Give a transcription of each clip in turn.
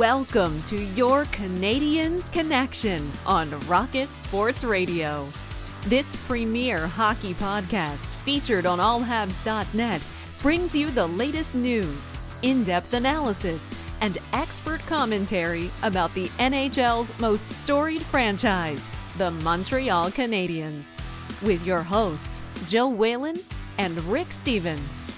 Welcome to your Canadiens Connection on Rocket Sports Radio. This premier hockey podcast, featured on allhabs.net, brings you the latest news, in depth analysis, and expert commentary about the NHL's most storied franchise, the Montreal Canadiens. With your hosts, Joe Whalen and Rick Stevens.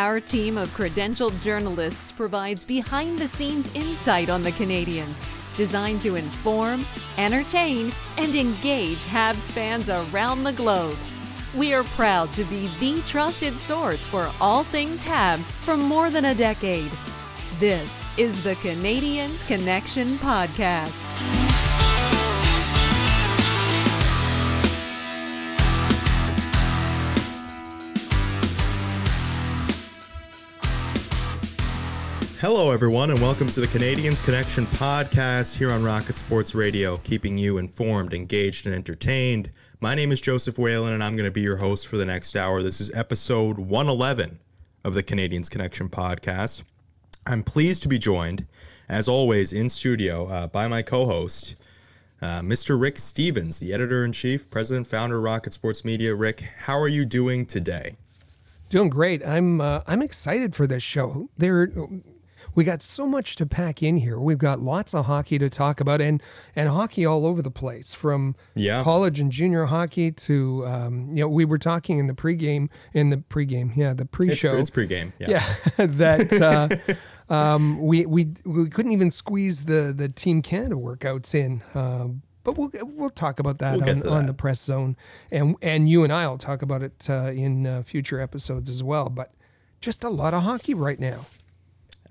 Our team of credentialed journalists provides behind the scenes insight on the Canadiens, designed to inform, entertain, and engage Habs fans around the globe. We are proud to be the trusted source for all things Habs for more than a decade. This is the Canadiens Connection Podcast. Hello, everyone, and welcome to the Canadiens Connection podcast here on Rocket Sports Radio, keeping you informed, engaged, and entertained. My name is Joseph Whalen, and I'm going to be your host for the next hour. This is episode 111 of the Canadiens Connection podcast. I'm pleased to be joined, as always, in studio uh, by my co host, uh, Mr. Rick Stevens, the editor in chief, president, founder of Rocket Sports Media. Rick, how are you doing today? Doing great. I'm uh, I'm excited for this show. There, we got so much to pack in here. We've got lots of hockey to talk about, and and hockey all over the place, from Yeah. college and junior hockey to um, you know we were talking in the pregame in the pregame, yeah, the pre-show. it's pregame. Yeah. yeah, that uh, um, we we we couldn't even squeeze the the Team Canada workouts in. Um, but we'll we'll talk about that We'll on, to on the press zone, and and you and I will talk about it uh, in uh, future episodes as well. But just a lot of hockey right now.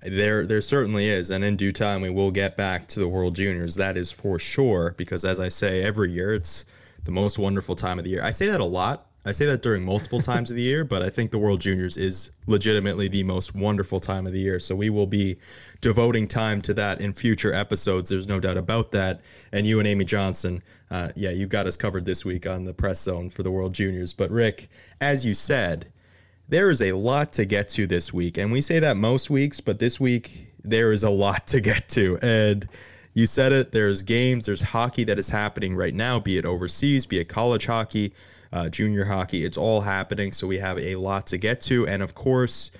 There, there certainly is, and in due time we will get back to the World Juniors. That is for sure, because as I say every year, it's the most wonderful time of the year. I say that a lot. I say that during multiple times of the year, but I think the World Juniors is legitimately the most wonderful time of the year. So we will be devoting time to that in future episodes. There's no doubt about that. And you and Amy Johnson, uh, yeah, you've got us covered this week on the press zone for the World Juniors. But Rick, as you said, there is a lot to get to this week. And we say that most weeks, but this week there is a lot to get to. And you said it, there's games, there's hockey that is happening right now, be it overseas, be it college hockey, uh, junior hockey. It's all happening. So we have a lot to get to. And of course,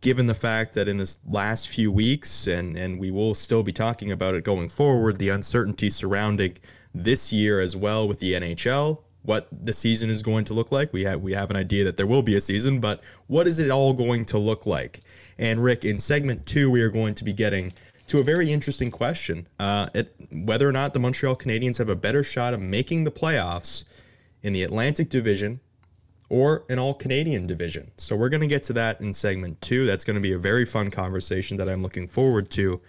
given the fact that in this last few weeks, and, and we will still be talking about it going forward, the uncertainty surrounding this year as well with the NHL, what the season is going to look like. We have we have an idea that there will be a season, but what is it all going to look like? And Rick, in segment two, we are going to be getting to a very interesting question: uh, it, whether or not the Montreal Canadiens have a better shot of making the playoffs in the Atlantic Division or an all Canadian division. So we're going to get to that in segment two. That's going to be a very fun conversation that I'm looking forward to.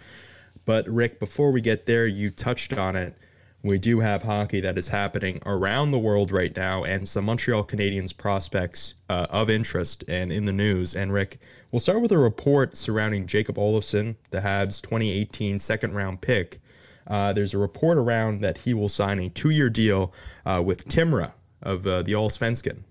But Rick, before we get there, you touched on it. We do have hockey that is happening around the world right now, and some Montreal Canadiens prospects uh, of interest and in the news. And Rick, we'll start with a report surrounding Jacob Olofsson, the Habs' 2018 second round pick. Uh, there's a report around that he will sign a two year deal uh, with Timra of uh, the Allsvenskan.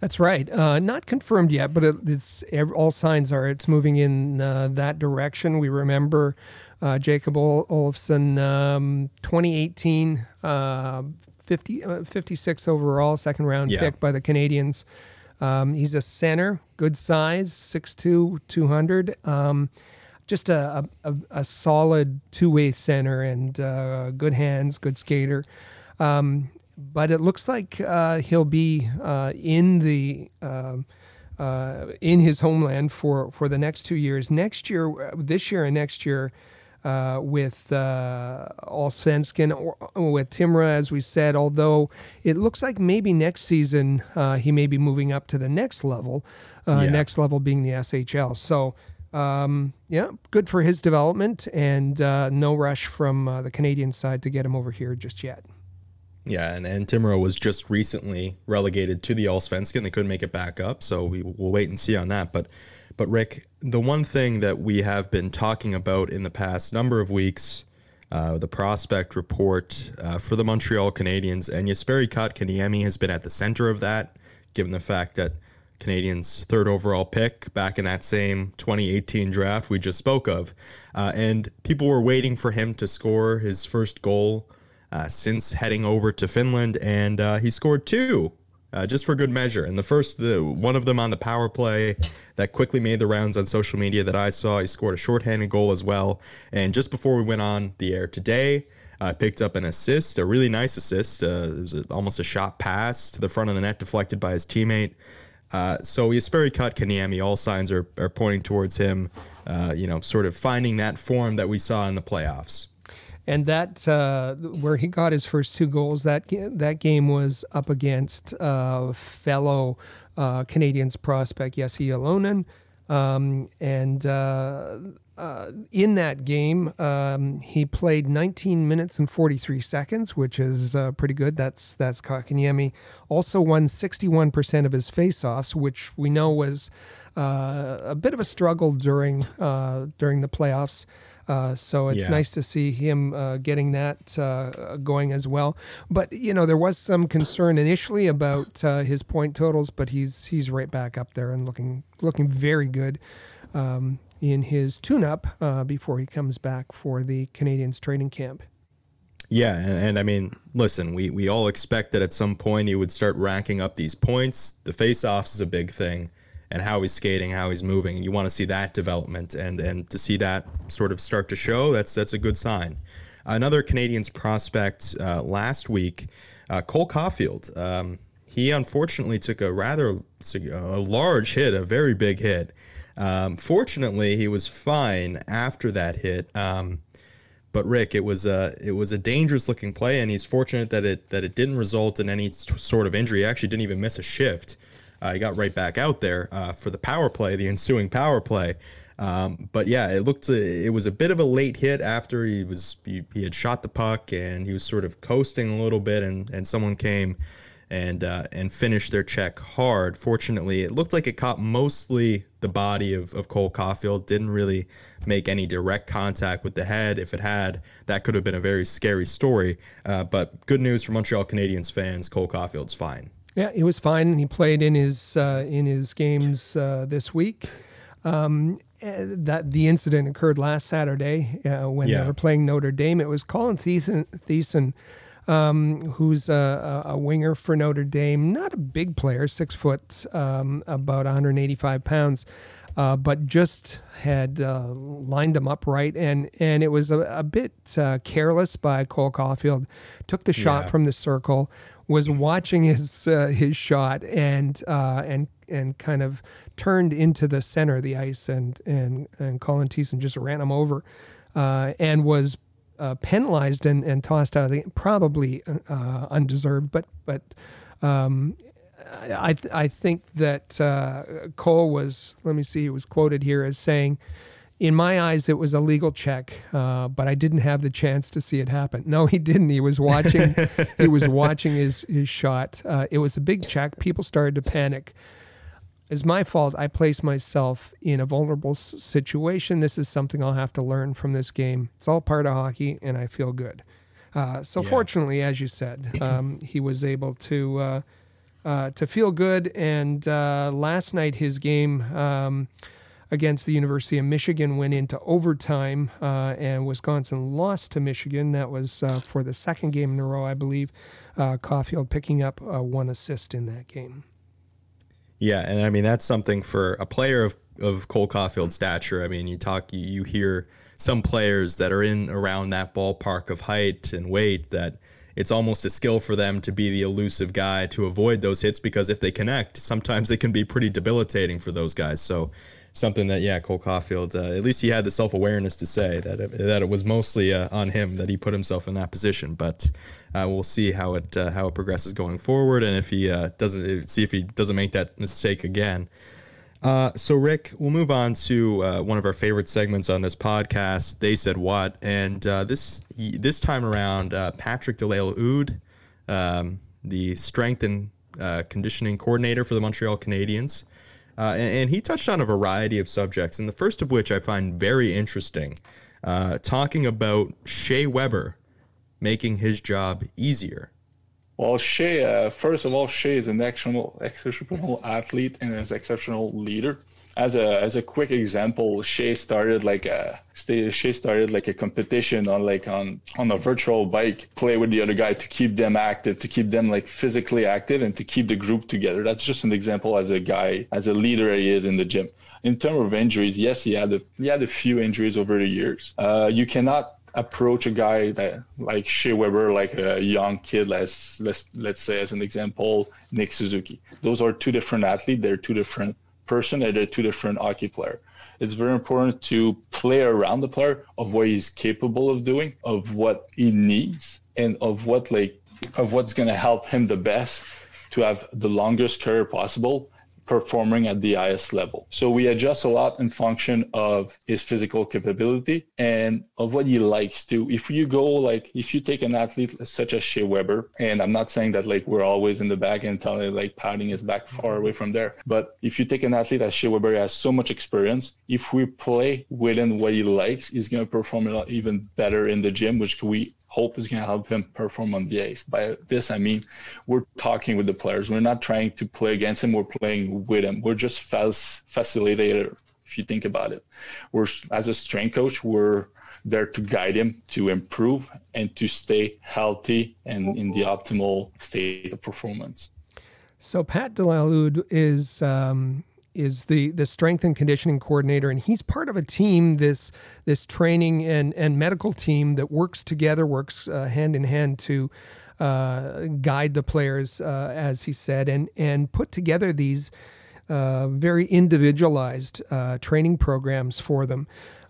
That's right. Uh, not confirmed yet, but it, it's all signs are it's moving in uh, that direction. We remember uh, Jacob Ol- Olofsson, um, 2018, uh, 50, uh, 56 overall, second round Yeah. pick by the Canadiens. Um, he's a center, good size, 6'2", 200. Um, just a, a, a solid two way center and uh, good hands, good skater. Um, but it looks like uh, he'll be uh, in the um uh, in his homeland for, for the next two years. Next year, this year and next year, uh, with uh, Allsvenskan or with Timra, as we said. Although it looks like maybe next season uh, he may be moving up to the next level. Uh, Yeah. Next level being the SHL. So. Um, yeah, good for his development, and uh, no rush from uh, the Canadian side to get him over here just yet. Yeah, and, and was just recently relegated to the Allsvenskan. They couldn't make it back up, so we, we'll wait and see on that. But, but Rick, the one thing that we have been talking about in the past number of weeks, uh, the prospect report uh, for the Montreal Canadiens, and Jesperi Kotkaniemi has been at the center of that, given the fact that Canadiens' third overall pick back in that same 2018 draft we just spoke of. Uh, and people were waiting for him to score his first goal uh, since heading over to Finland, and uh, he scored two. Uh, just for good measure, and the first, the one of them on the power play that quickly made the rounds on social media that I saw. He scored a shorthanded goal as well. And just before we went on the air today, uh, picked up an assist, a really nice assist. Uh, it was a, almost a shot pass to the front of the net, deflected by his teammate. Uh, so Jesperi Kotkaniemi, all signs are, are pointing towards him, uh, you know, sort of finding that form that we saw in the playoffs. And that uh, where he got his first two goals, that that game was up against uh, fellow uh, Canadiens prospect Jesse Ylönen. Um, and uh, uh, in that game, um, he played 19 minutes and 43 seconds, which is uh, pretty good. That's that's Kotkaniemi. Also won 61% of his faceoffs, which we know was a bit of a struggle during during the playoffs. Uh, so it's yeah. nice to see him uh, getting that uh, going as well. But you know, there was some concern initially about uh, his point totals, but he's he's right back up there and looking looking very good um, in his tune-up uh, before he comes back for the Canadiens training camp. Yeah, and, and, I mean, listen, we, we all expect that at some point he would start racking up these points. The face-offs is a big thing and how he's skating, how he's moving. You want to see that development, and and to see that sort of start to show, that's that's a good sign. Another Canadiens prospect uh, last week, uh, Cole Caufield. Um, he unfortunately took a rather a large hit, a very big hit. Um, fortunately, he was fine after that hit. Um, but Rick, it was a it was a dangerous looking play, and he's fortunate that it that it didn't result in any sort of injury. He actually didn't even miss a shift. Uh, he got right back out there uh, for the power play, the ensuing power play. Um, but yeah, it looked it was a bit of a late hit after he was he, he, had shot the puck and he was sort of coasting a little bit, and and someone came and uh, and finished their check hard. Fortunately, it looked like it caught mostly the body of, of Cole Caufield. Didn't really make any direct contact with the head. If it had, that could have been a very scary story. Uh, but good news for Montreal Canadiens fans: Cole Caufield's fine. Yeah, he was fine. He played in his uh, in his games uh, this week. Um, eh, that the incident occurred last Saturday uh, when yeah. they were playing Notre Dame. It was Colin Theisen, Theisen um, who's a, a, winger for Notre Dame. Not a big player, six foot, um, about 185 pounds. Uh, but just had uh, lined him up right, and and it was a, a bit uh, careless by Cole Caufield. Took the shot yeah. from the circle, was watching his uh, his shot and uh, and and kind of turned into the center of the ice and and and Colin Theisen just ran him over uh, and was uh, penalized and, and tossed out of the probably uh, undeserved but but um, I th- I think that uh, Cole was let me see he was quoted here as saying in my eyes, it was a legal check, uh, but I didn't have the chance to see it happen. No, he didn't. He was watching. he was watching his his shot. Uh, it was a big check. People started to panic. It's my fault. I placed myself in a vulnerable situation. This is something I'll have to learn from this game. It's all part of hockey, and I feel good. Uh, so yeah. fortunately, as you said, um, he was able to uh, uh, to feel good. And uh, last night, his game. Um, against the University of Michigan went into overtime, uh, and Wisconsin lost to Michigan. That was uh, for the second game in a row, I believe. Uh, Caufield picking up uh, one assist in that game. Yeah, and I mean that's something for a player of of Cole Caufield's stature. I mean, you talk, you, you hear some players that are in around that ballpark of height and weight that it's almost a skill for them to be the elusive guy to avoid those hits because if they connect, sometimes it can be pretty debilitating for those guys. So something that yeah, Cole Caufield uh, at least he had the self awareness to say that it, that it was mostly uh, on him that he put himself in that position. But uh, we'll see how it uh, how it progresses going forward, and if he uh, doesn't see if he doesn't make that mistake again. Uh, so Rick, we'll move on to one of our favorite segments on this podcast. They said what, and this this time around, Patrick Delisle um, the strength and conditioning coordinator for the Montreal Canadiens. Uh, and, and, he touched on a variety of subjects, and the first of which I find very interesting, uh, talking about Shea Weber making his job easier. Well, Shea, uh, first of all, Shea is an exceptional, exceptional athlete and an exceptional leader. As a as a quick example, Shea started like a Shea started like a competition on like on on a virtual bike, play with the other guy to keep them active, to keep them like physically active, and to keep the group together. That's just an example as a guy, as a leader he is in the gym. In terms of injuries, yes, he had a, he had a few injuries over the years. Uh, you cannot approach a guy that like Shea Weber, like a young kid, let's let's let's say as an example, Nick Suzuki. Those are two different athletes. They're two different person and they're two different hockey player. It's very important to play around the player of what he's capable of doing, of what he needs, and of what like of what's gonna help him the best to have the longest career possible performing at the highest level. So we adjust a lot in function of his physical capability and of what he likes to. If you go like if you take an athlete such as Shea Weber, and I'm not saying that like we're always in the back and telling like patting his back far away from there, but if you take an athlete as Shea Weber has so much experience, if we play within what he likes, he's gonna perform a lot even better in the gym, which we hope is going to help him perform on the ice. By this, I mean we're talking with the players. We're not trying to play against him. We're playing with him. We're just facilitator. If you think about it, we're as a strength coach, we're there to guide him to improve and to stay healthy and in the optimal state of performance. So Pat Delisle-Houde is um, is the the strength and conditioning coordinator, and he's part of a team this this training and and medical team that works together, works uh, hand in hand to uh, guide the players, uh, as he said, and and put together these uh, very individualized uh, training programs for them.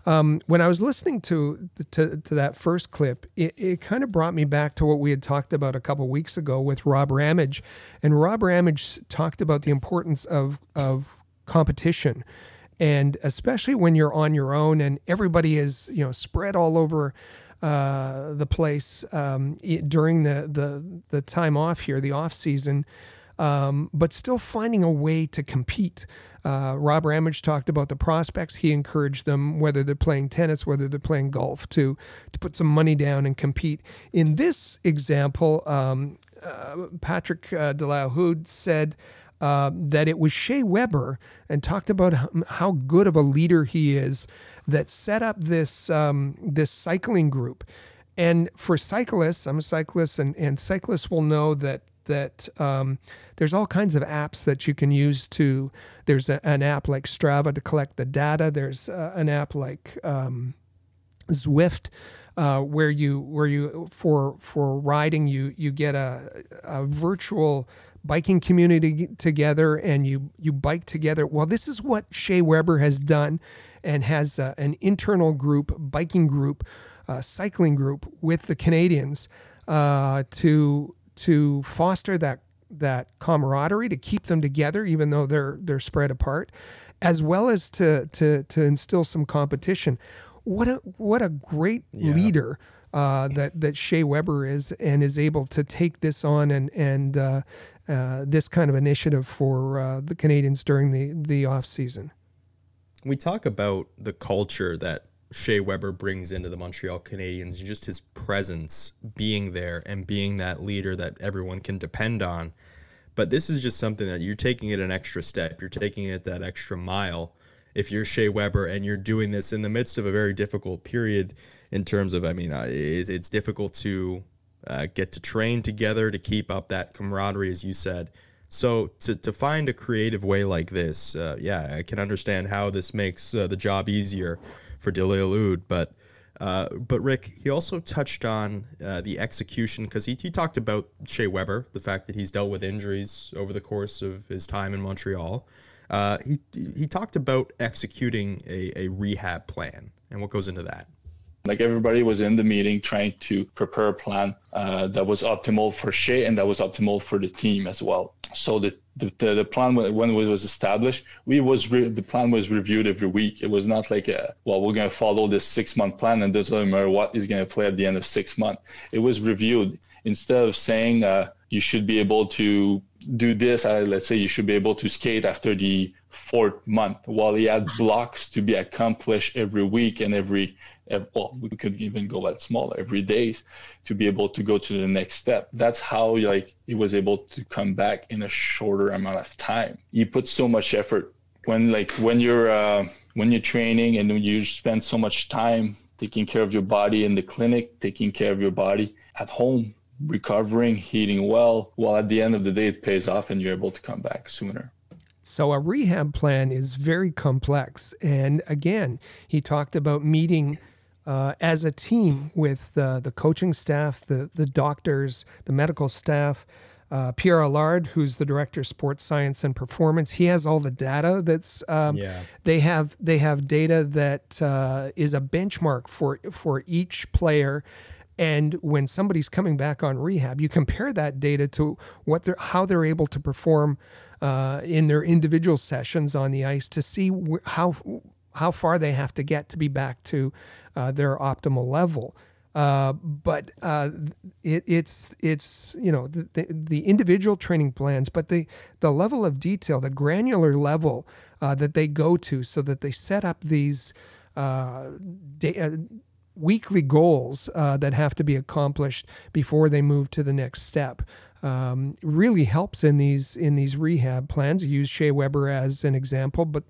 Um, when I was listening to, to, to that first clip, it, it kind of brought me back to what we had talked about a couple weeks ago with Rob Ramage, and Rob Ramage talked about the importance of of competition. And especially when you're on your own and everybody is, you know, spread all over uh, the place um, during the, the the time off here, the off season, um, but still finding a way to compete. Uh, Rob Ramage talked about the prospects. He encouraged them, whether they're playing tennis, whether they're playing golf, to to put some money down and compete. In this example, um, uh, Patrick uh, de said uh, that it was Shea Weber and talked about how good of a leader he is that set up this um, this cycling group. And for cyclists, I'm a cyclist, and, and cyclists will know that that um, there's all kinds of apps that you can use to. There's a, an app like Strava to collect the data. There's uh, an app like um, Zwift. Uh, where you where you for for riding you you get a, a virtual biking community together and you you bike together. Well, this is what Shea Weber has done and has uh, an internal group, biking group, uh, cycling group with the Canadiens uh, to to foster that that camaraderie, to keep them together, even though they're they're spread apart, as well as to to to instill some competition. What a what a great yeah. leader uh, that that Shea Weber is, and is able to take this on and and uh, uh, this kind of initiative for uh, the Canadiens during the the off season. We talk about the culture that Shea Weber brings into the Montreal Canadiens and just his presence being there and being that leader that everyone can depend on. But this is just something that you're taking it an extra step. You're taking it that extra mile. If you're Shea Weber and you're doing this in the midst of a very difficult period in terms of, I mean, uh, it's difficult to uh, get to train together to keep up that camaraderie, as you said. So to, to find a creative way like this, uh, yeah, I can understand how this makes uh, the job easier for la But uh, but Rick, he also touched on uh, the execution because he, he talked about Shea Weber, the fact that he's dealt with injuries over the course of his time in Montreal. Uh, he he talked about executing a, a rehab plan and what goes into that. Like everybody was in the meeting trying to prepare a plan uh, that was optimal for Shea and that was optimal for the team as well. So the the, the, plan when it was established, we was re- the plan was reviewed every week. It was not like a, well, we're going to follow this six month plan and doesn't matter what is going to play at the end of six months. It was reviewed instead of saying uh, you should be able to do this, uh, let's say you should be able to skate after the fourth month, while he had blocks to be accomplished every week and every well, we could even go that small every day to be able to go to the next step. That's how like he was able to come back in a shorter amount of time. He put so much effort when like when you're uh, when you're training and you spend so much time taking care of your body in the clinic, taking care of your body at home, recovering, eating well. Well, at the end of the day, it pays off and you're able to come back sooner. So, a rehab plan is very complex. And again, he talked about meeting uh, as a team with uh, the coaching staff, the, the doctors, the medical staff. Uh, Pierre Allard, who's the director of sports science and performance, he has all the data. That's um, yeah. They have they have data that uh, is a benchmark for for each player and when somebody's coming back on rehab, you compare that data to what they're, how they're able to perform uh, in their individual sessions on the ice to see wh- how how far they have to get to be back to uh, their optimal level. Uh, but uh, it, it's it's you know the, the, the, individual training plans, but the the level of detail, the granular level uh, that they go to, so that they set up these uh, uh, weekly goals that have to be accomplished before they move to the next step. Um, really helps in these in these rehab plans. Use Shea Weber as an example, but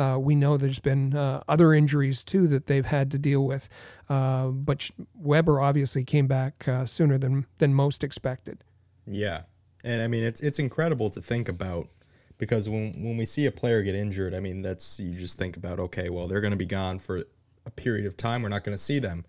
uh, we know there's been uh, other injuries too that they've had to deal with. Uh, but Weber obviously came back uh, sooner than than most expected. Yeah, and I mean it's it's incredible to think about because when when we see a player get injured, I mean that's you just think about okay, well they're going to be gone for a period of time. We're not going to see them.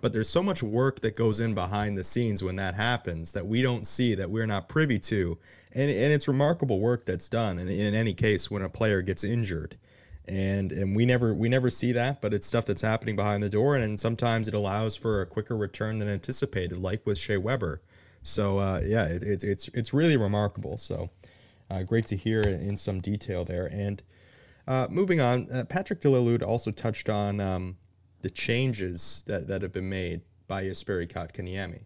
But there's so much work that goes in behind the scenes when that happens that we don't see, that we're not privy to. And, and it's remarkable work that's done in, in any case when a player gets injured. And and we never we never see that, but it's stuff that's happening behind the door, and, and sometimes it allows for a quicker return than anticipated, like with Shea Weber. So uh, yeah, it, it, it's it's really remarkable. So uh, great to hear in some detail there. And uh, moving on, uh, Patrick Delisle-Houde also touched on um, the changes that, that have been made by Jesperi Kotkaniemi.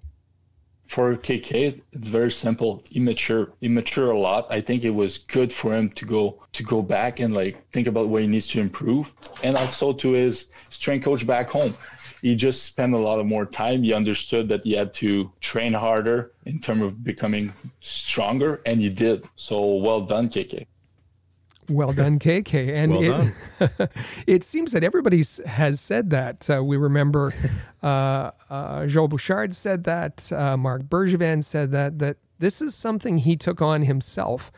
For KK, it's very simple. Immature, immature a lot. I think it was good for him to go to go back and like think about what he needs to improve, and also to his strength coach back home. He just spent a lot of more time. He understood that he had to train harder in terms of becoming stronger, and he did. So well done, KK. Well done, KK. And well it, it, seems that everybody has said that. Uh, we remember uh, uh, Joel Bouchard said that. Uh, Marc Bergevin said that. That this is something he took on himself.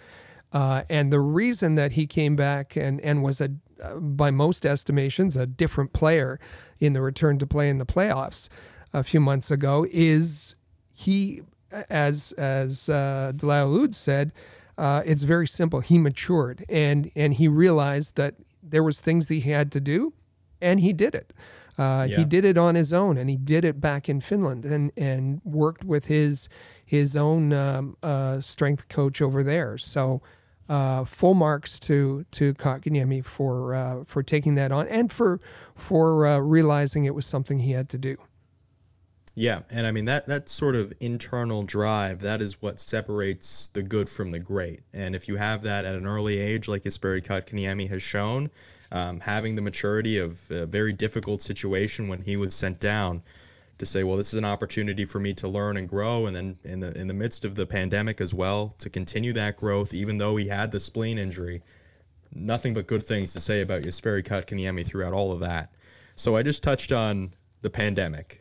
Uh, and the reason that he came back and, and was a, uh, by most estimations, a different player in the return to play in the playoffs a few months ago is he, as as uh, said, uh, it's very simple. He matured and and he realized that there was things that he had to do, and he did it. Uh, yeah. He did it on his own, and he did it back in Finland, and and worked with his his own um, uh, strength coach over there. So. Uh, full marks to to Kotkaniemi for uh, for taking that on and for for uh, realizing it was something he had to do. Yeah, and I mean that that sort of internal drive that is what separates the good from the great. And if you have that at an early age, like Jesperi Kotkaniemi has shown, um, having the maturity of a very difficult situation when he was sent down, to say, well, this is an opportunity for me to learn and grow, and then in the in the midst of the pandemic as well, to continue that growth, even though he had the spleen injury. Nothing but good things to say about Jesperi Kotkaniemi throughout all of that. So I just touched on the pandemic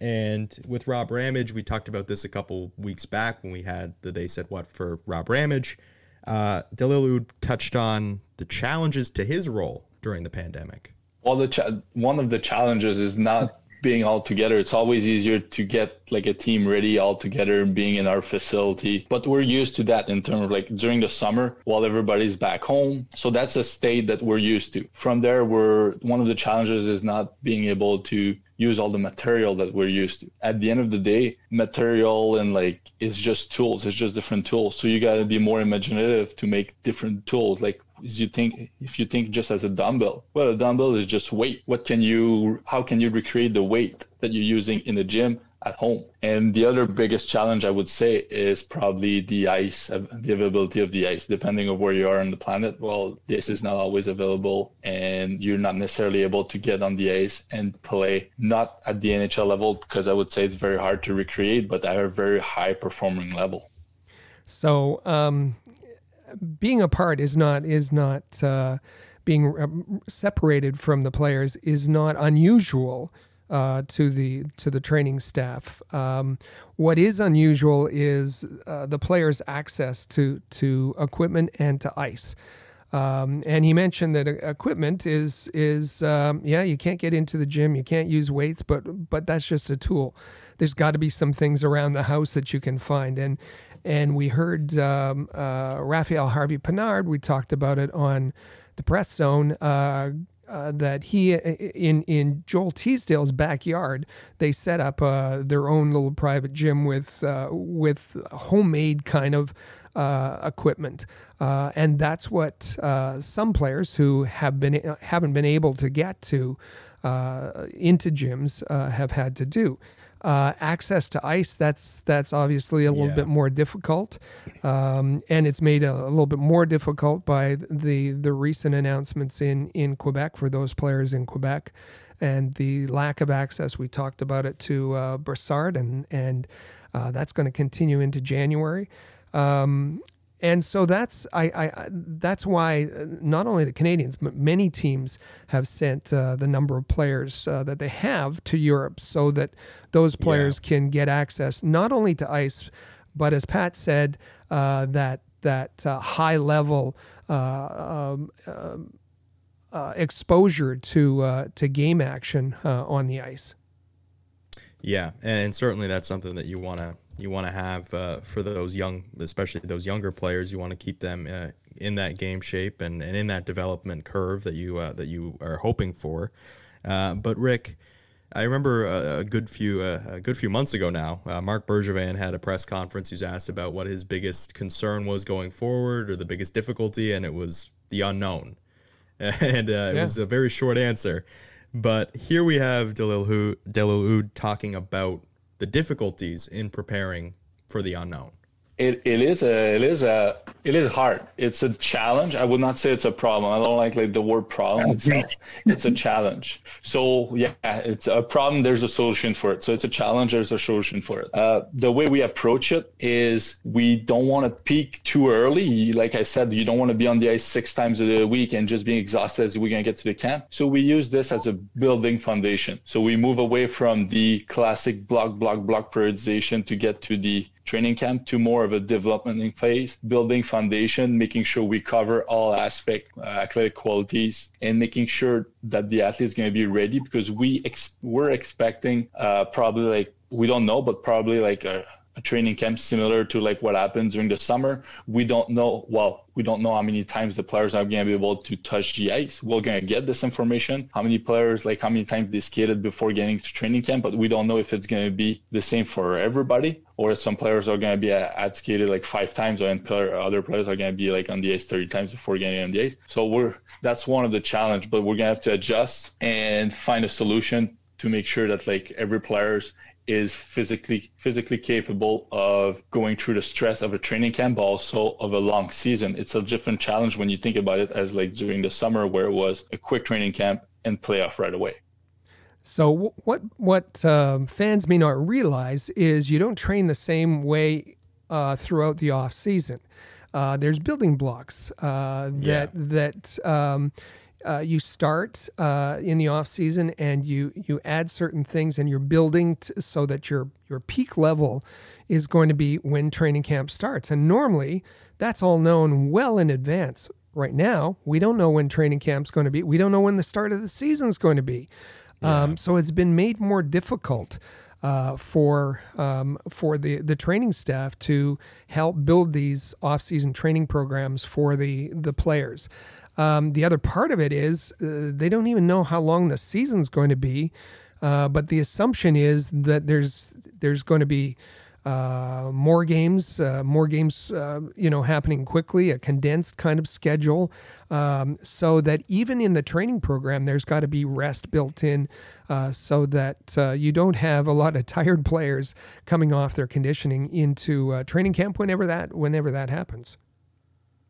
and with Rob Ramage, we talked about this a couple weeks back when we had the They Said What for Rob Ramage. Uh, Delisle-Houde touched on the challenges to his role during the pandemic. Well, the cha- one of the challenges is not being all together. It's always easier to get like a team ready all together being in our facility. But we're used to that in terms of like during the summer while everybody's back home. So that's a state that we're used to. From there, we're one of the challenges is not being able to use all the material that we're used to. At the end of the day, material and like it's just tools. It's just different tools. So you got to be more imaginative to make different tools. Like you think if you think just as a dumbbell, well, a dumbbell is just weight. What can you? How can you recreate the weight that you're using in the gym at home. And the other biggest challenge I would say is probably the ice, uh, the availability of the ice. Depending on where you are on the planet, well, the ice is not always available, and you're not necessarily able to get on the ice and play not at the NHL level because I would say it's very hard to recreate, but at a very high performing level. So, um, being apart is not is not uh, being um, separated from the players is not unusual uh, to the to the training staff. Um, what is unusual is uh, the players' access to to equipment and to ice. Um, and he mentioned that equipment is is um, yeah you can't get into the gym you can't use weights but but that's just a tool. There's got to be some things around the house that you can find and and we heard um, uh, Raphael Harvey Pinard. We talked about it on the press zone. Uh, uh, that he in in Joel Teasdale's backyard, they set up uh, their own little private gym with uh, with homemade kind of uh, equipment, uh, and that's what uh, some players who have been haven't been able to get to into gyms have had to do. Uh, access to ice that's that's obviously a little yeah. bit more difficult, um, and it's made a, a, little bit more difficult by the the recent announcements in in Quebec for those players in Quebec, and the lack of access. We talked about it to uh, Brassard, and and uh, that's going to continue into January. Um, and so that's I, I that's why uh, not only the Canadiens but many teams have sent uh, the number of players uh, that they have to Europe so that those players yeah. can get access not only to ice but as Pat said uh, that that uh, high level uh, um, um exposure to to game action on the ice. Yeah, and certainly that's something that you want to you want to have uh, for those young, especially those younger players. You want to keep them uh, in that game shape and, and in that development curve that you uh, that you are hoping for. Uh, but Rick, I remember a, a good few uh, a good few months ago now, uh, Marc Bergevin had a press conference. He was asked about what his biggest concern was going forward or the biggest difficulty, and it was the unknown. And it was a very short answer. But here we have Delisle talking about the difficulties in preparing for the unknown? It, it is a it is a it is hard. It's a challenge. I would not say it's a problem. I don't like like the word problem itself. It's a challenge. So yeah, it's a problem. There's a solution for it. So it's a challenge. There's a solution for it. Uh, the way we approach it is we don't want to peak too early. Like I said, you don't want to be on the ice six times a week and just being exhausted as we're gonna get to the camp. So we use this as a building foundation. So we move away from the classic block block block periodization to get to the training camp to more of a development phase, building foundation, making sure we cover all aspect uh, athletic qualities, and making sure that the athlete is going to be ready because we ex- we're expecting uh, probably like we don't know, but probably like a a training camp similar to like what happens during the summer. We don't know, well, we don't know how many times the players are going to be able to touch the ice. We're going to get this information, how many players, like how many times they skated before getting to training camp, but we don't know if it's going to be the same for everybody or if some players are going to be uh, at skated like five times or other players are going to be like on the ice 30 times before getting on the ice. So we're, that's one of the challenge, but we're going to have to adjust and find a solution to make sure that like every players is physically physically capable of going through the stress of a training camp, but also of a long season. It's a different challenge when you think about it as like during the summer where it was a quick training camp and playoff right away. So what what um, fans may not realize is you don't train the same way uh, throughout the off season. Uh, there's building blocks uh, that yeah. that um, uh, you start uh, in the off season and you you add certain things and you're building t- so that your your peak level is going to be when training camp starts and normally that's all known well in advance right now we don't know when training camp's going to be we don't know when the start of the season is going to be yeah. um, so it's been made more difficult uh, for um, for the the training staff to help build these off season training programs for the the players. Um, the other part of it is uh, they don't even know how long the season's going to be, uh, but the assumption is that there's there's going to be uh, more games, uh, more games, uh, you know, happening quickly, a condensed kind of schedule, um, so that even in the training program, there's got to be rest built in, uh, so that you don't have a lot of tired players coming off their conditioning into training camp whenever that whenever that happens.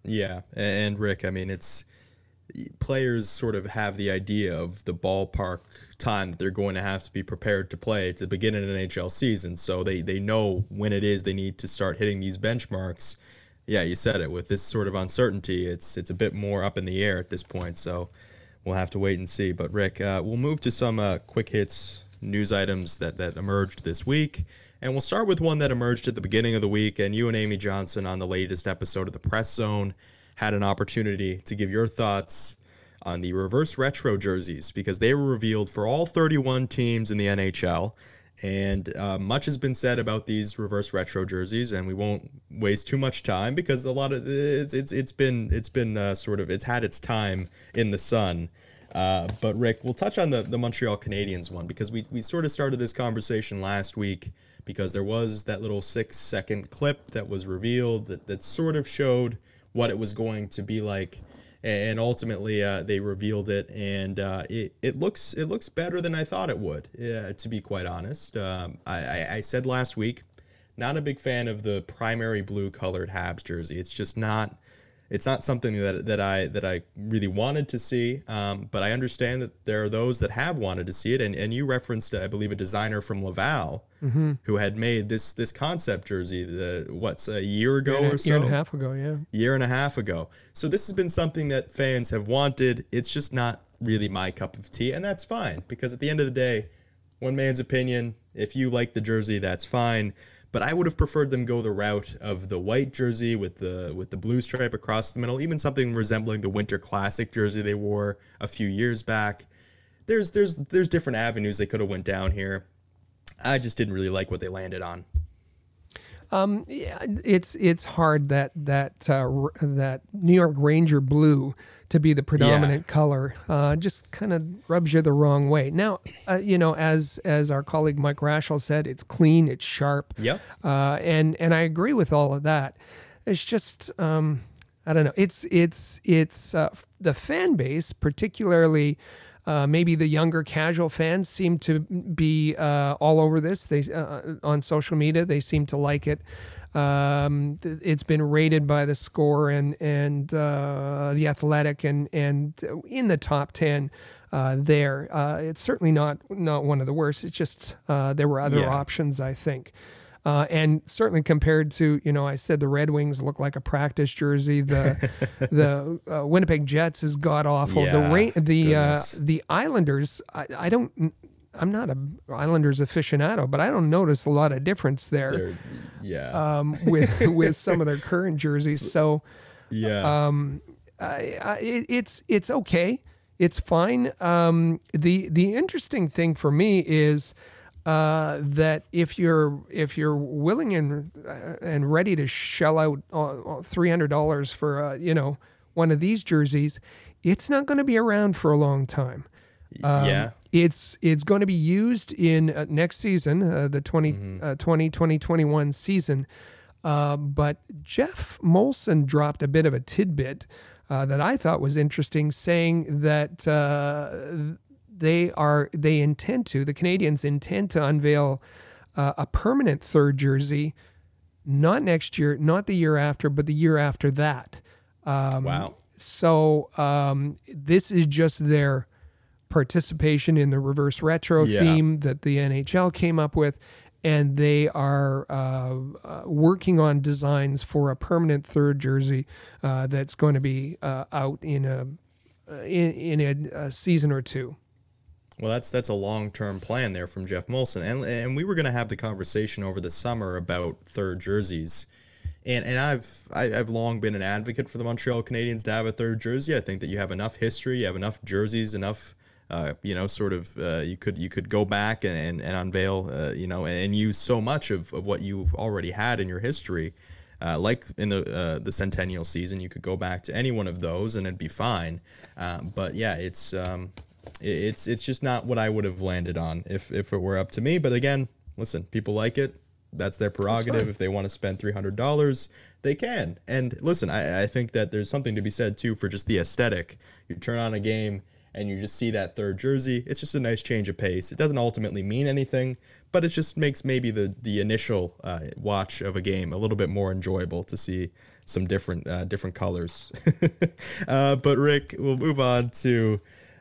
Yeah, and Rick, I mean, it's players sort of have the idea of the ballpark time that they're going to have to be prepared to play to begin an NHL season. So they, they know when it is they need to start hitting these benchmarks. Yeah, you said it. With this sort of uncertainty, it's it's a bit more up in the air at this point. So we'll have to wait and see. But Rick, uh, we'll move to some uh, quick hits news items that, that emerged this week. And we'll start with one that emerged at the beginning of the week. And you and Amy Johnson on the latest episode of the Press Zone had an opportunity to give your thoughts on the reverse retro jerseys because they were revealed for all 31 teams in the NHL. And uh, much has been said about these reverse retro jerseys, and we won't waste too much time because a lot of it's it's, it's been it's been uh, sort of it's had its time in the sun. Uh, but Rick, we'll touch on the the Montreal Canadiens one because we we sort of started this conversation last week because there was that little six second clip that was revealed that that sort of showed what it was going to be like. And ultimately uh, they revealed it and uh, it, it looks it looks better than I thought it would uh, to be quite honest. Um, I, I, said last week not a big fan of the primary blue colored Habs jersey. It's just not it's not something that, that I that I really wanted to see. Um, but I understand that there are those that have wanted to see it, and, and you referenced, I believe, a designer from Laval mm-hmm. who had made this this concept jersey. The what's a year ago year or so? Year and a half ago, yeah. Year and a half ago. So this has been something that fans have wanted. It's just not really my cup of tea, and that's fine because at the end of the day, one man's opinion. If you like the jersey, that's fine but I would have preferred them go the route of the white jersey with the with the blue stripe across the middle, even something resembling the Winter Classic jersey they wore a few years back. There's there's there's different avenues they could have went down here. I just didn't really like what they landed on. Um, yeah, it's it's hard that that uh, that New York Ranger blue to be the predominant yeah. color uh, just kind of rubs you the wrong way. Now, uh, you know, as as our colleague Mike Rashel said, it's clean, it's sharp. Yep. Uh, and and I agree with all of that. It's just um, I don't know. It's it's it's uh, the fan base, particularly. Uh, maybe the younger casual fans seem to be uh, all over this. They on social media they seem to like it. Um, it's been rated by the score and and uh, the athletic and and in the top ten. Uh, there, uh, it's certainly not not one of the worst. It's just uh, there were other yeah. options, I think. Uh, and certainly compared to you know I said the Red Wings look like a practice jersey. The the uh, Winnipeg Jets is god awful. Yeah, the ra- the uh, the Islanders I, I, don't I'm not a Islanders aficionado, but I don't notice a lot of difference there. They're, yeah. Um, with with some of their current jerseys, so yeah. Um, I, I, it's it's okay. It's fine. Um, the the interesting thing for me is uh, that if you're if you're willing and uh, and ready to shell out uh, three hundred dollars for uh, you know one of these jerseys, it's not going to be around for a long time. Um, yeah. It's it's going to be used in uh, next season, uh, the 20, mm-hmm. uh, 20, 2021 season. Uh, but Geoff Molson dropped a bit of a tidbit uh, that I thought was interesting, saying that uh, they are they intend to the Canadiens intend to unveil a permanent third jersey, not next year, not the year after, but the year after that. Um, wow. So um, this is just their participation in the reverse retro yeah. theme that the NHL came up with. And they are uh, uh, working on designs for a permanent third jersey uh, that's going to be uh, out in a uh, in, in a, a, season or two. Well, that's that's a long term plan there from Geoff Molson, and and we were going to have the conversation over the summer about third jerseys, and and I've I, have i have long been an advocate for the Montreal Canadiens to have a third jersey. I think that you have enough history, you have enough jerseys, enough uh, you know, sort of uh, you could you could go back and, and, and unveil, uh, you know, and, and, use so much of, of what you've already had in your history. Uh, like in the uh, the centennial season, you could go back to any one of those and it'd be fine. Um, but yeah, it's um, it's it's just not what I would have landed on if if it were up to me. But again, listen, people like it. that's their prerogative. If they want to spend three hundred dollars, they can. And listen, I, I think that there's something to be said too for just the aesthetic. You turn on a game and you just see that third jersey. It's just a nice change of pace. It doesn't ultimately mean anything, but it just makes maybe the the initial uh, watch of a game a little bit more enjoyable to see some different uh, different colors. uh, but Rick, we'll move on to.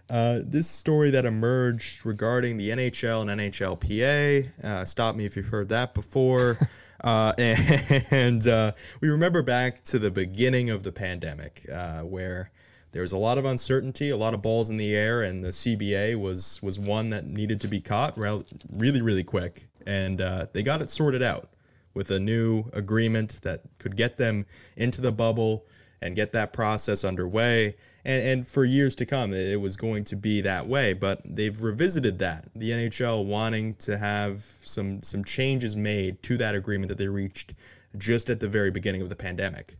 Uh, this story that emerged regarding the NHL and NHLPA. Uh, stop me if you've heard that before. Uh, and uh, we remember back to the beginning of the pandemic, uh, where there was a lot of uncertainty, a lot of balls in the air, and the CBA was was one that needed to be caught really, really quick, and uh, they got it sorted out with a new agreement that could get them into the bubble and get that process underway. And, and for years to come, it was going to be that way. But they've revisited that. The NHL wanting to have some some changes made to that agreement that they reached just at the very beginning of the pandemic.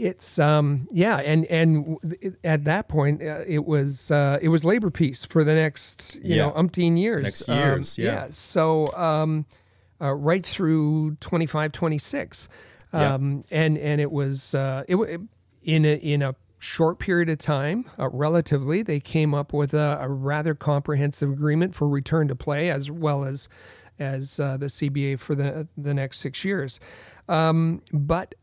It's um yeah and and at that point uh, it was uh, it was labor peace for the next you yeah. know umpteen years next years um, yeah. yeah so um uh, right through 25 26 um yeah. and and it was uh it, in a in a short period of time uh, relatively they came up with a, a, rather comprehensive agreement for return to play as well as as uh, the CBA for the the next 6 years um, but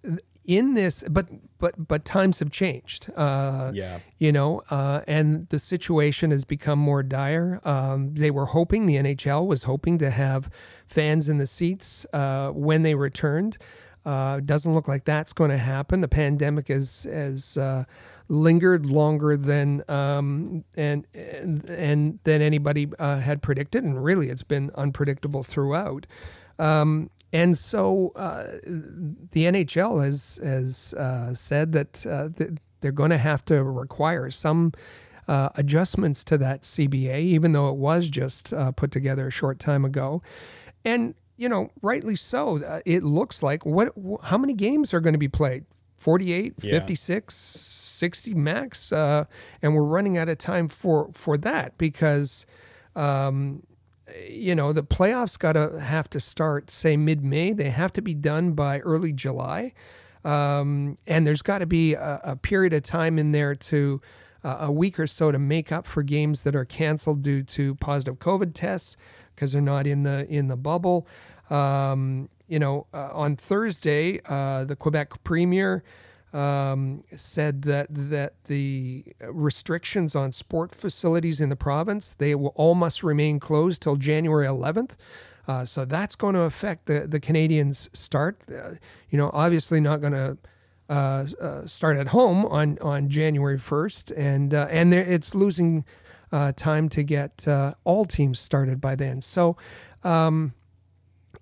in this, but but but times have changed. Uh, yeah, you know, uh, and the situation has become more dire. Um, they were hoping the NHL was hoping to have fans in the seats uh, when they returned. Uh, doesn't look like that's going to happen. The pandemic has has uh, lingered longer than um, and, and and than anybody uh, had predicted, and really, it's been unpredictable throughout. Um, and so uh, the NHL has has uh, said that, uh, they're going to have to require some uh, adjustments to that CBA, even though it was just uh, put together a short time ago. And you know, rightly so. Uh, it looks like what? How many games are going to be played? 48, yeah. 56, 60 max, and we're running out of time for for that because. Um, you know, the playoffs got to have to start, say, mid May. They have to be done by early July. Um, and there's got to be a, a, period of time in there to uh, a week or so to make up for games that are canceled due to positive COVID tests because they're not in the in the bubble. Um, you know, uh, on Thursday, uh, the Quebec Premier um, said that that the restrictions on sport facilities in the province they will all must remain closed till January 11th. Uh, so that's going to affect the the Canadiens' start. Uh, you know, obviously not going to. Uh, uh, start at home on, on January 1st, and uh, and it's losing uh, time to get all teams started by then. So, um,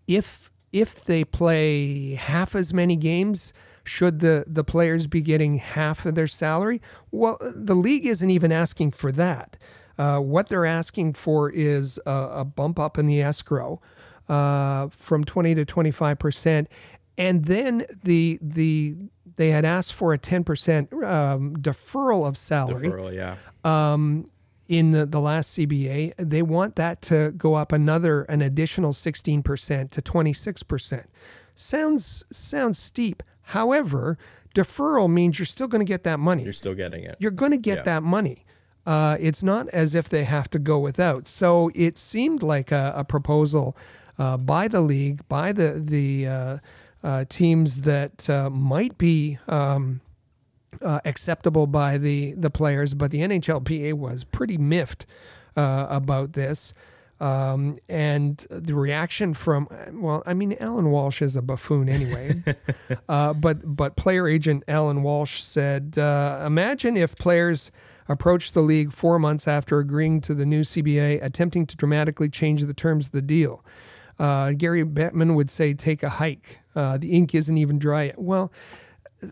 if if they play half as many games, should the, the players be getting half of their salary? Well, the league isn't even asking for that. Uh, what they're asking for is a, a bump up in the escrow uh, from 20 to 25 percent, and then the the they had asked for a 10 percent um, deferral of salary. Deferral, yeah. Um, in the, the last CBA, they want that to go up another an additional 16 percent to 26 percent. Sounds sounds steep. However, deferral means you're still going to get that money. You're still getting it. You're going to get yeah. that money. Uh, it's not as if they have to go without. So it seemed like a, a proposal uh, by the league, by the the uh, uh teams that uh, might be um, uh, acceptable by the the players, but the NHLPA was pretty miffed about this. Um, and the reaction from well, I mean, Alan Walsh is a buffoon anyway. uh, but but player agent Alan Walsh said, uh, imagine if players approached the league four months after agreeing to the new CBA, attempting to dramatically change the terms of the deal. Uh, Gary Bettman would say, "Take a hike. Uh, the ink isn't even dry yet." Well,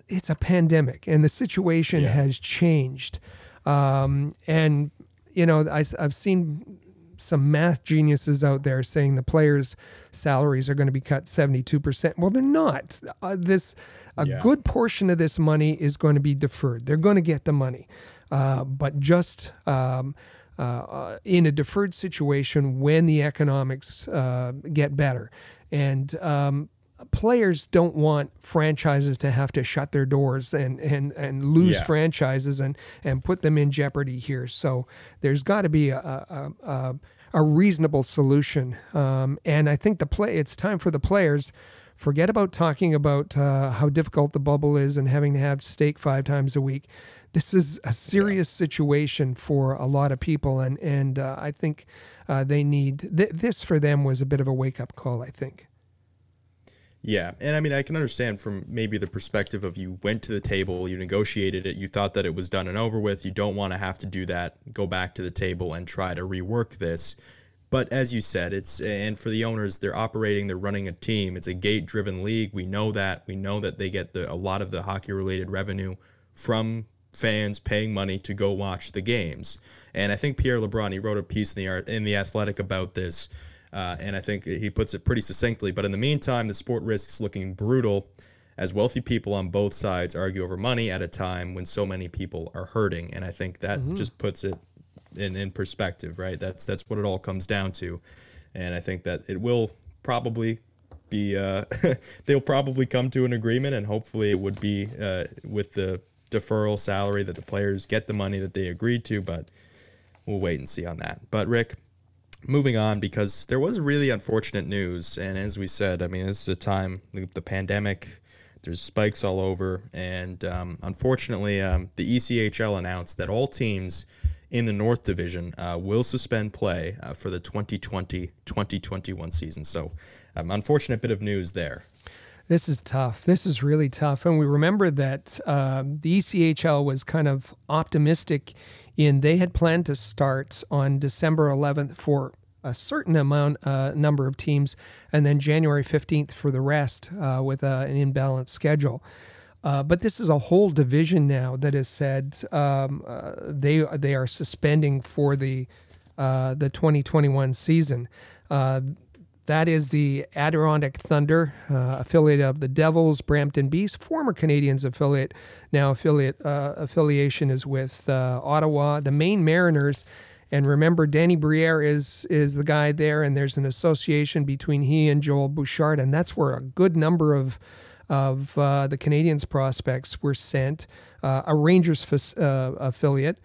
it's a pandemic, and the situation yeah. has changed. Um, and you know, I, I've seen some math geniuses out there saying the players' salaries are going to be cut 72%. Well, they're not. Uh, this a yeah. good portion of this money is going to be deferred. They're going to get the money, uh, but just um, uh, in a deferred situation when the economics uh, get better. and um, players don't want franchises to have to shut their doors and and and lose Yeah. franchises and and put them in jeopardy here. So there's got to be a a, a a reasonable solution. Um, and I think the play it's time for the players. Forget about talking about uh, how difficult the bubble is and having to have steak five times a week. This is a serious situation for a lot of people, and and uh, I think uh, they need th- this for them was a bit of a wake up call. I think. Yeah, and I mean, I can understand from maybe the perspective of you went to the table, you negotiated it, you thought that it was done and over with. You don't want to have to do that, go back to the table and try to rework this. But as you said, it's and for the owners, they're operating, they're running a team. It's a gate-driven league. We know that. We know that they get the, a lot of the hockey-related revenue from fans paying money to go watch the games. And I think Pierre LeBrun, he wrote a piece in the in the Athletic about this. Uh, and I think he puts it pretty succinctly. But in the meantime, the sport risks looking brutal as wealthy people on both sides argue over money at a time when so many people are hurting. And I think that just puts it in, in perspective, right? That's that's what it all comes down to. And I think that it will probably be uh, they'll probably come to an agreement, and hopefully it would be uh, with the deferral salary that the players get the money that they agreed to. But we'll wait and see on that. But Rick, moving on because there was really unfortunate news and as we said i mean this is a time the, pandemic there's spikes all over and um, unfortunately um, the echl announced that all teams in the north division uh, will suspend play uh, for the 2020-2021 season so um, unfortunate bit of news there This is tough. This is really tough. And we remember that um, the ECHL was kind of optimistic in they had planned to start on December 11th for a certain amount uh, number of teams, and then January 15th for the rest uh, with uh, an imbalanced schedule. Uh, but this is a whole division now that has said um, uh, they they are suspending for the the 2021 season. That is the Adirondack Thunder, uh, affiliate of the Devils, Brampton Beast, former Canadiens affiliate. Now affiliate uh, affiliation is with uh, Ottawa, the Maine Mariners. And remember, Danny Briere is is the guy there, and there's an association between he and Joel Bouchard, and that's where a good number of of uh, the Canadiens prospects were sent. Uh, a Rangers fas- uh, affiliate.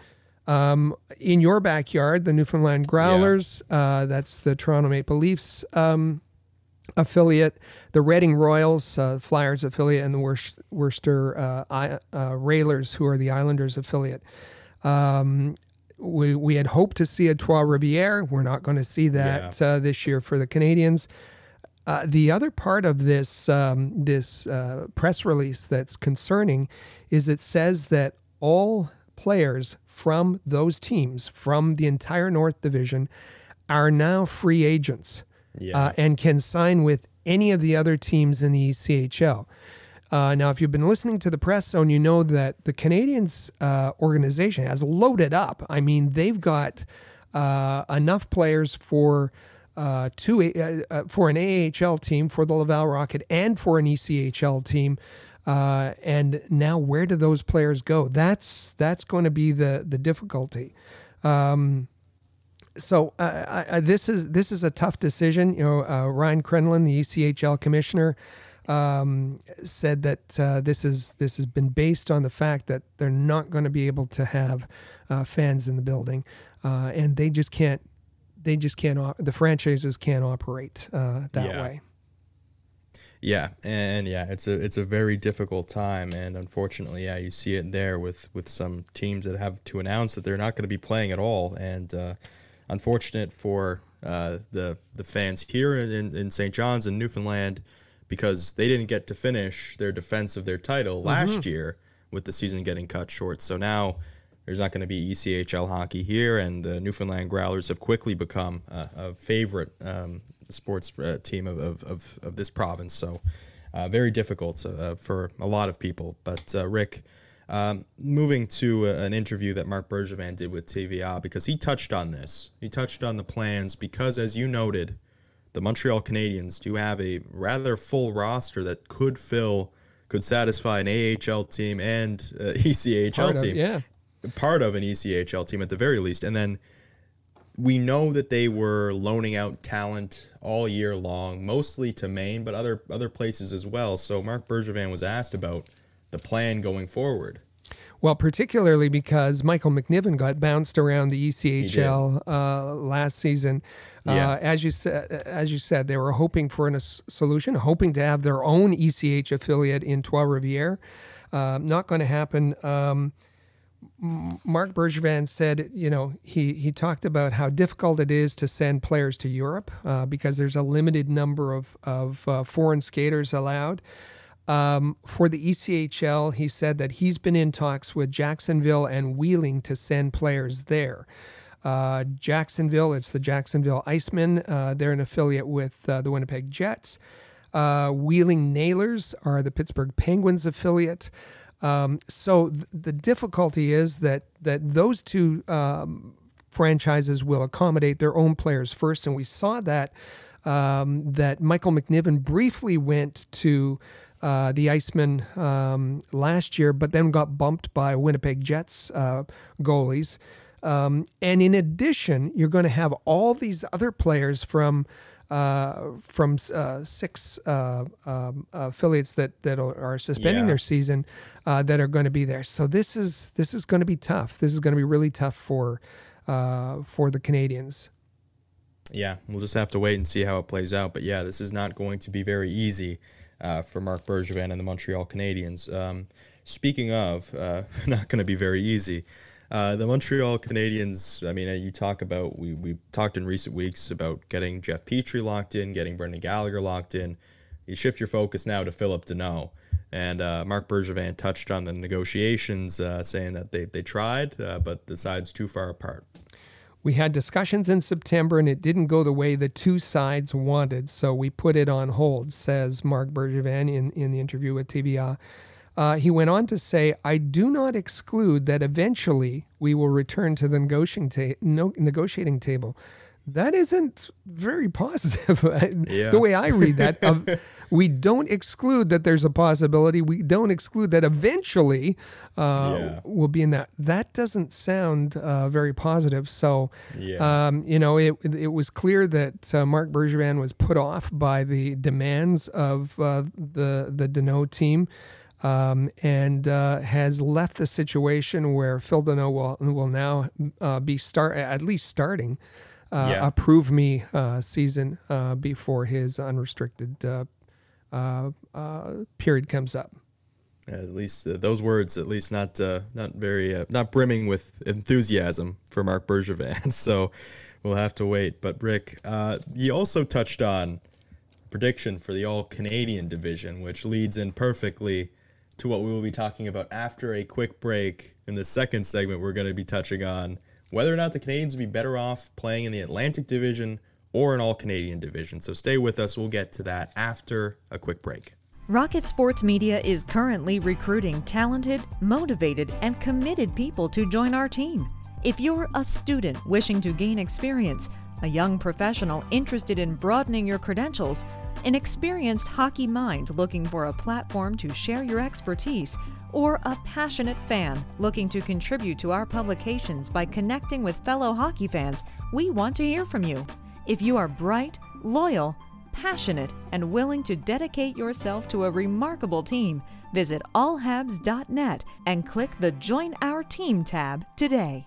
Um, in your backyard, the Newfoundland Growlers, uh, that's the Toronto Maple Leafs um, affiliate, the Reading Royals, uh, Flyers affiliate, and the Wors- Worcester uh, I- uh, Railers, who are the Islanders affiliate. Um, we, we had hoped to see a Trois Rivières. We're not going to see that uh, this year for the Canadiens. Uh, the other part of this um, this uh, press release that's concerning is it says that all players from those teams from the entire North Division are now free agents Yeah. uh, and can sign with any of the other teams in the ECHL. Uh, now, if you've been listening to the press zone, you know that the Canadiens uh, organization has loaded up. I mean, they've got uh, enough players for uh, two uh, uh, for an AHL team, for the Laval Rocket, and for an ECHL team. Uh, and now, where do those players go? That's that's going to be the the difficulty. Um, so uh, I, I, this is this is a tough decision. You know, uh, Ryan Crelin, the ECHL commissioner, um, said that uh, this is this has been based on the fact that they're not going to be able to have uh, fans in the building, uh, and they just can't. They just can't. op- The franchises can't operate uh, that Yeah. way. Yeah, and yeah, it's a it's a very difficult time, and unfortunately, yeah, you see it there with with some teams that have to announce that they're not going to be playing at all, and uh, unfortunate for uh, the the fans here in, in St. John's and Newfoundland because they didn't get to finish their defense of their title last year with the season getting cut short. So now there's not going to be ECHL hockey here, and the Newfoundland Growlers have quickly become a, a favorite um, sports uh, team of, of, of, of this province. So uh, very difficult uh, for a lot of people. But uh, Rick, um, moving to a, an interview that Marc Bergevin did with TVA, because he touched on this. He touched on the plans because, as you noted, the Montreal Canadiens do have a rather full roster that could fill, could satisfy an AHL team and uh, ECHL Part of- team yeah. part of an ECHL team at the very least. And then we know that they were loaning out talent all year long, mostly to Maine, but other other places as well. So Marc Bergevin was asked about the plan going forward. Well, particularly because Michael McNiven got bounced around the ECHL uh, last season. Uh, Yeah. as you said, as you said, they were hoping for a solution, hoping to have their own ECH affiliate in Trois Rivières. Uh, not going to happen. Um, Marc Bergevin said, you know, he he talked about how difficult it is to send players to Europe uh, because there's a limited number of of uh, foreign skaters allowed. Um, for the ECHL, he said that he's been in talks with Jacksonville and Wheeling to send players there. Uh, Jacksonville, it's the Jacksonville Icemen. Uh, they're an affiliate with uh, the Winnipeg Jets. Uh, Wheeling Nailers are the Pittsburgh Penguins affiliate. Um, so th- the difficulty is that that those two um, franchises will accommodate their own players first, and we saw that um, that Michael McNiven briefly went to uh, the Icemen um, last year, but then got bumped by Winnipeg Jets uh, goalies. Um, and in addition, you're going to have all these other players from from uh, six uh, um, affiliates that that are are suspending Yeah. their season uh, that are going to be there. So this is this is going to be tough. This is going to be really tough for uh, for the Canadiens. Yeah, we'll just have to wait and see how it plays out. But yeah, this is not going to be very easy uh, for Marc Bergevin and the Montreal Canadiens. Um, speaking of, uh, not going to be very easy. Uh, the Montreal Canadiens, I mean, uh, you talk about, we, we talked in recent weeks about getting Jeff Petry locked in, getting Brendan Gallagher locked in. You shift your focus now to Phillip Danault. And uh, Marc Bergevin touched on the negotiations, uh, saying that they, they tried, uh, but the sides too far apart. We had discussions in September and it didn't go the way the two sides wanted, so we put it on hold, says Marc Bergevin in, in the interview with TVA. Uh, he went on to say, I do not exclude that eventually we will return to the negotiating, ta- no, negotiating table. That isn't very positive. Yeah. the way I read that, of, we don't exclude that there's a possibility. We don't exclude that eventually uh, Yeah. we'll be in that. That doesn't sound uh, very positive. So, Yeah. um, you know, it, it was clear that uh, Marc Bergevin was put off by the demands of uh, the the Danault team. Um, and uh, has left the situation where Phil Danault will will now uh, be start at least starting uh, Yeah. a prove me uh, season uh, before his unrestricted uh, uh, uh, period comes up. At least uh, those words, at least not uh, not very uh, not brimming with enthusiasm for Marc Bergevin. so we'll have to wait. But Rick, uh, you also touched on prediction for the All Canadian division, which leads in perfectly to what we will be talking about after a quick break. In the second segment, we're going to be touching on whether or not the Canadiens would be better off playing in the Atlantic division or an All Canadian division. So stay with us. We'll get to that after a quick break. Rocket Sports Media is currently recruiting talented, motivated, and committed people to join our team. If you're a student wishing to gain experience, a young professional interested in broadening your credentials, an experienced hockey mind looking for a platform to share your expertise, or a passionate fan looking to contribute to our publications by connecting with fellow hockey fans, we want to hear from you. If you are bright, loyal, passionate, and willing to dedicate yourself to a remarkable team, visit allhabs.net and click the Join Our Team tab today.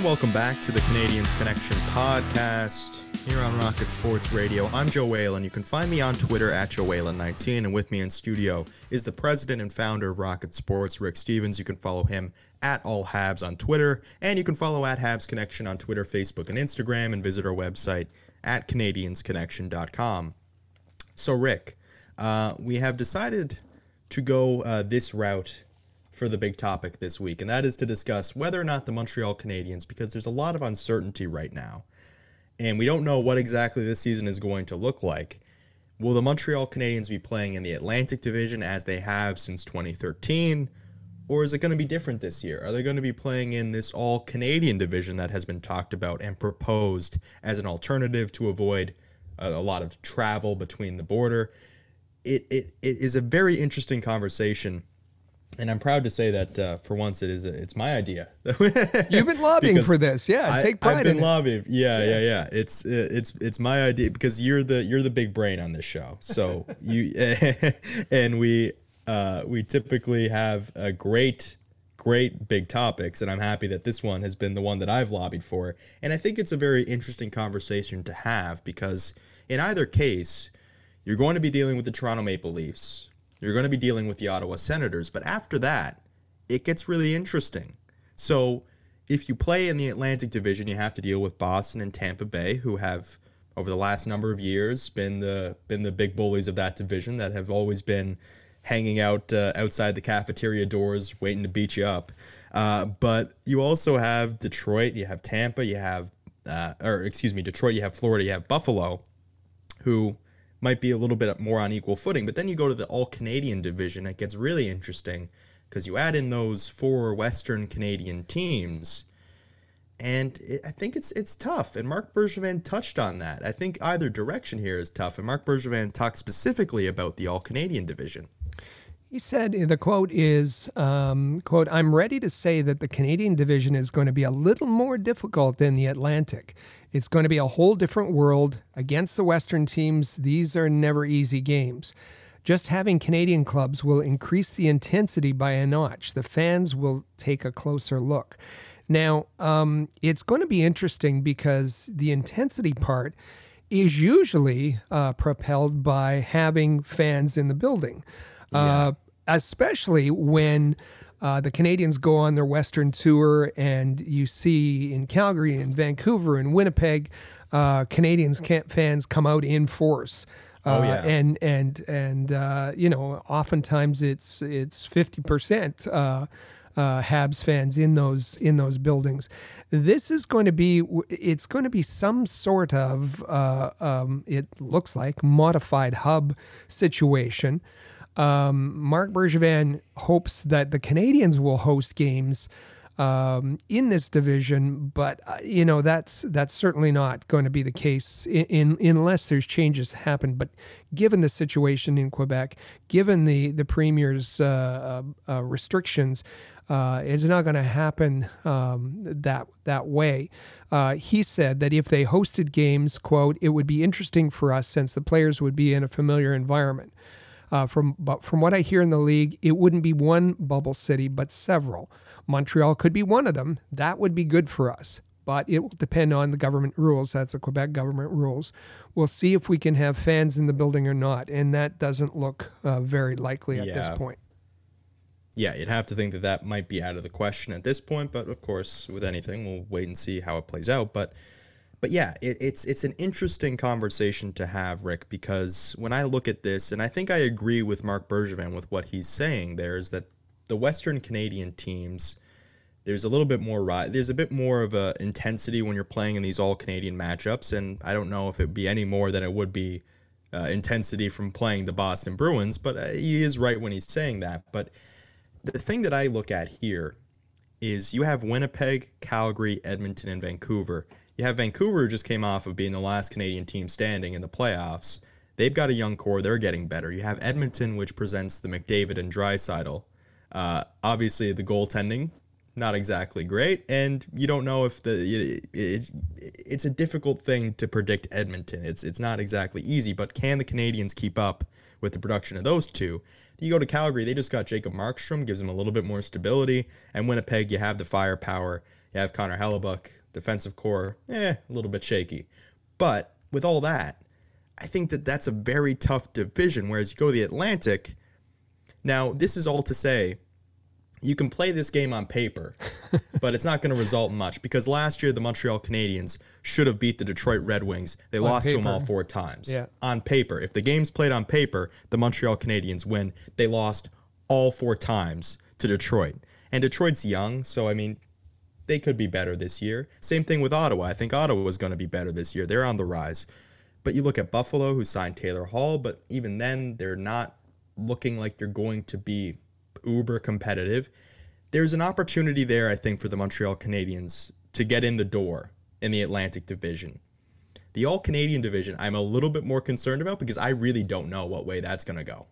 And welcome back to the Canadians Connection podcast here on Rocket Sports Radio. I'm Joe Whalen. You can find me on Twitter at Joe Whalen19. And with me in studio is the president and founder of Rocket Sports, Rick Stevens. You can follow him at All Habs on Twitter. And you can follow at Habs Connection on Twitter, Facebook, and Instagram. And visit our website at CanadiansConnection.com. So, Rick, uh, we have decided to go uh, this route for the big topic this week, and that is to discuss whether or not the Montreal Canadiens, because there's a lot of uncertainty right now, and we don't know what exactly this season is going to look like. Will the Montreal Canadiens be playing in the Atlantic Division as they have since 2013? Or is it going to be different this year? Are they going to be playing in this all Canadian division that has been talked about and proposed as an alternative to avoid a, a lot of travel between the border? It, it, it is a very interesting conversation and I'm proud to say that uh, for once it is a, it's my idea. You've been lobbying for this, yeah. I, take pride I've been in lobbying. Yeah, yeah, yeah, yeah. It's it's it's my idea because you're the you're the big brain on this show. So you and we uh, we typically have a great great big topics and I'm happy that this one has been the one that I've lobbied for. And I think it's a very interesting conversation to have because in either case, you're going to be dealing with the Toronto Maple Leafs you're going to be dealing with the Ottawa Senators. But after that, it gets really interesting. So if you play in the Atlantic Division, you have to deal with Boston and Tampa Bay, who have over the last number of years been the been the big bullies of that division that have always been hanging out uh, outside the cafeteria doors waiting to beat you up. Uh, but you also have Detroit, you have Tampa, you have uh, or excuse me, Detroit, you have Florida, you have Buffalo, who might be a little bit more on equal footing. But then you go to the All Canadian division, it gets really interesting because you add in those four Western Canadian teams, and it, I think it's it's tough. And Marc Bergevin touched on that. I think either direction here is tough. And Marc Bergevin talked specifically about the All Canadian division. He said the quote is um, quote I'm ready to say that the Canadian division is going to be a little more difficult than the Atlantic. It's going to be a whole different world against the Western teams. These are never easy games. Just having Canadian clubs will increase the intensity by a notch. The fans will take a closer look. Now, um, it's going to be interesting because the intensity part is usually uh, propelled by having fans in the building, uh, yeah. especially when uh, the Canadiens go on their Western tour, and you see in Calgary and Vancouver and Winnipeg, uh, Canadiens fans come out in force. Uh, oh yeah, and and and uh, you know, oftentimes it's it's fifty percent uh, uh, Habs fans in those in those buildings. This is going to be it's going to be some sort of uh, um, it looks like modified hub situation um, Marc Bergevin hopes that the Canadiens will host games um, in this division, but uh, you know that's that's certainly not going to be the case in, in, unless there's changes happen. But given the situation in Quebec, given the the premier's uh, uh, uh restrictions, uh, it's not going to happen um, that that way. Uh, he said that if they hosted games, quote, it would be interesting for us since the players would be in a familiar environment. Uh, from but from what I hear in the league, it wouldn't be one bubble city, but several. Montreal could be one of them. That would be good for us, but it will depend on the government rules. That's the Quebec government rules. We'll see if we can have fans in the building or not, and that doesn't look uh, very likely at yeah. this point. Yeah, you'd have to think that that might be out of the question at this point, but of course, with anything, we'll wait and see how it plays out. But but yeah, it, it's it's an interesting conversation to have, Rick, because when I look at this, and I think I agree with Marc Bergevin with what he's saying there, is that the Western Canadian teams, there's a little bit more there's a bit more of a intensity when you're playing in these all Canadian matchups, and I don't know if it'd be any more than it would be uh, intensity from playing the Boston Bruins, but uh, he is right when he's saying that. But the thing that I look at here is you have Winnipeg, Calgary, Edmonton, and Vancouver you have Vancouver, who just came off of being the last Canadian team standing in the playoffs. They've got a young core. They're getting better. You have Edmonton, which presents the McDavid and Draisaitl. Uh, obviously, the goaltending not exactly great, and you don't know if the it, it, it's a difficult thing to predict Edmonton. It's it's not exactly easy, but can the Canadiens keep up with the production of those two? You go to Calgary, they just got Jacob Markstrom, gives them a little bit more stability, and Winnipeg, you have the firepower You have Connor Hellebuyck, defensive core, eh, a little bit shaky. But with all that, I think that that's a very tough division. Whereas you go to the Atlantic, now this is all to say you can play this game on paper, but it's not going to result in much because last year the Montreal Canadiens should have beat the Detroit Red Wings. They On lost to them all four times. Yeah. On paper. If the game's played on paper, the Montreal Canadiens win. They lost all four times to Detroit. And Detroit's young, so I mean, they could be better this year. Same thing with Ottawa. I think Ottawa is going to be better this year. They're on the rise. But you look at Buffalo, who signed Taylor Hall, but even then, they're not looking like they're going to be uber competitive. There's an opportunity there, I think, for the Montreal Canadiens to get in the door in the Atlantic Division. The All Canadian Division, I'm a little bit more concerned about because I really don't know what way that's going to go.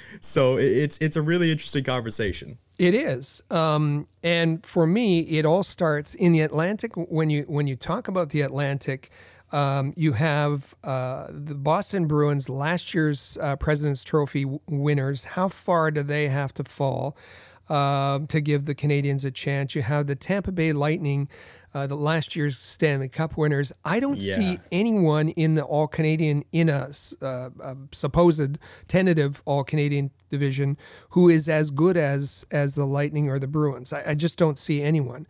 so it's it's a really interesting conversation. It is, um, and for me, it all starts in the Atlantic. When you when you talk about the Atlantic, um, you have uh, the Boston Bruins, last year's uh, President's Trophy w- winners. How far do they have to fall uh, to give the Canadiens a chance? You have the Tampa Bay Lightning. Uh, the last year's Stanley Cup winners. I don't Yeah. see anyone in the All Canadian in a, uh, a supposed tentative All Canadian division who is as good as as the Lightning or the Bruins. I, I just don't see anyone.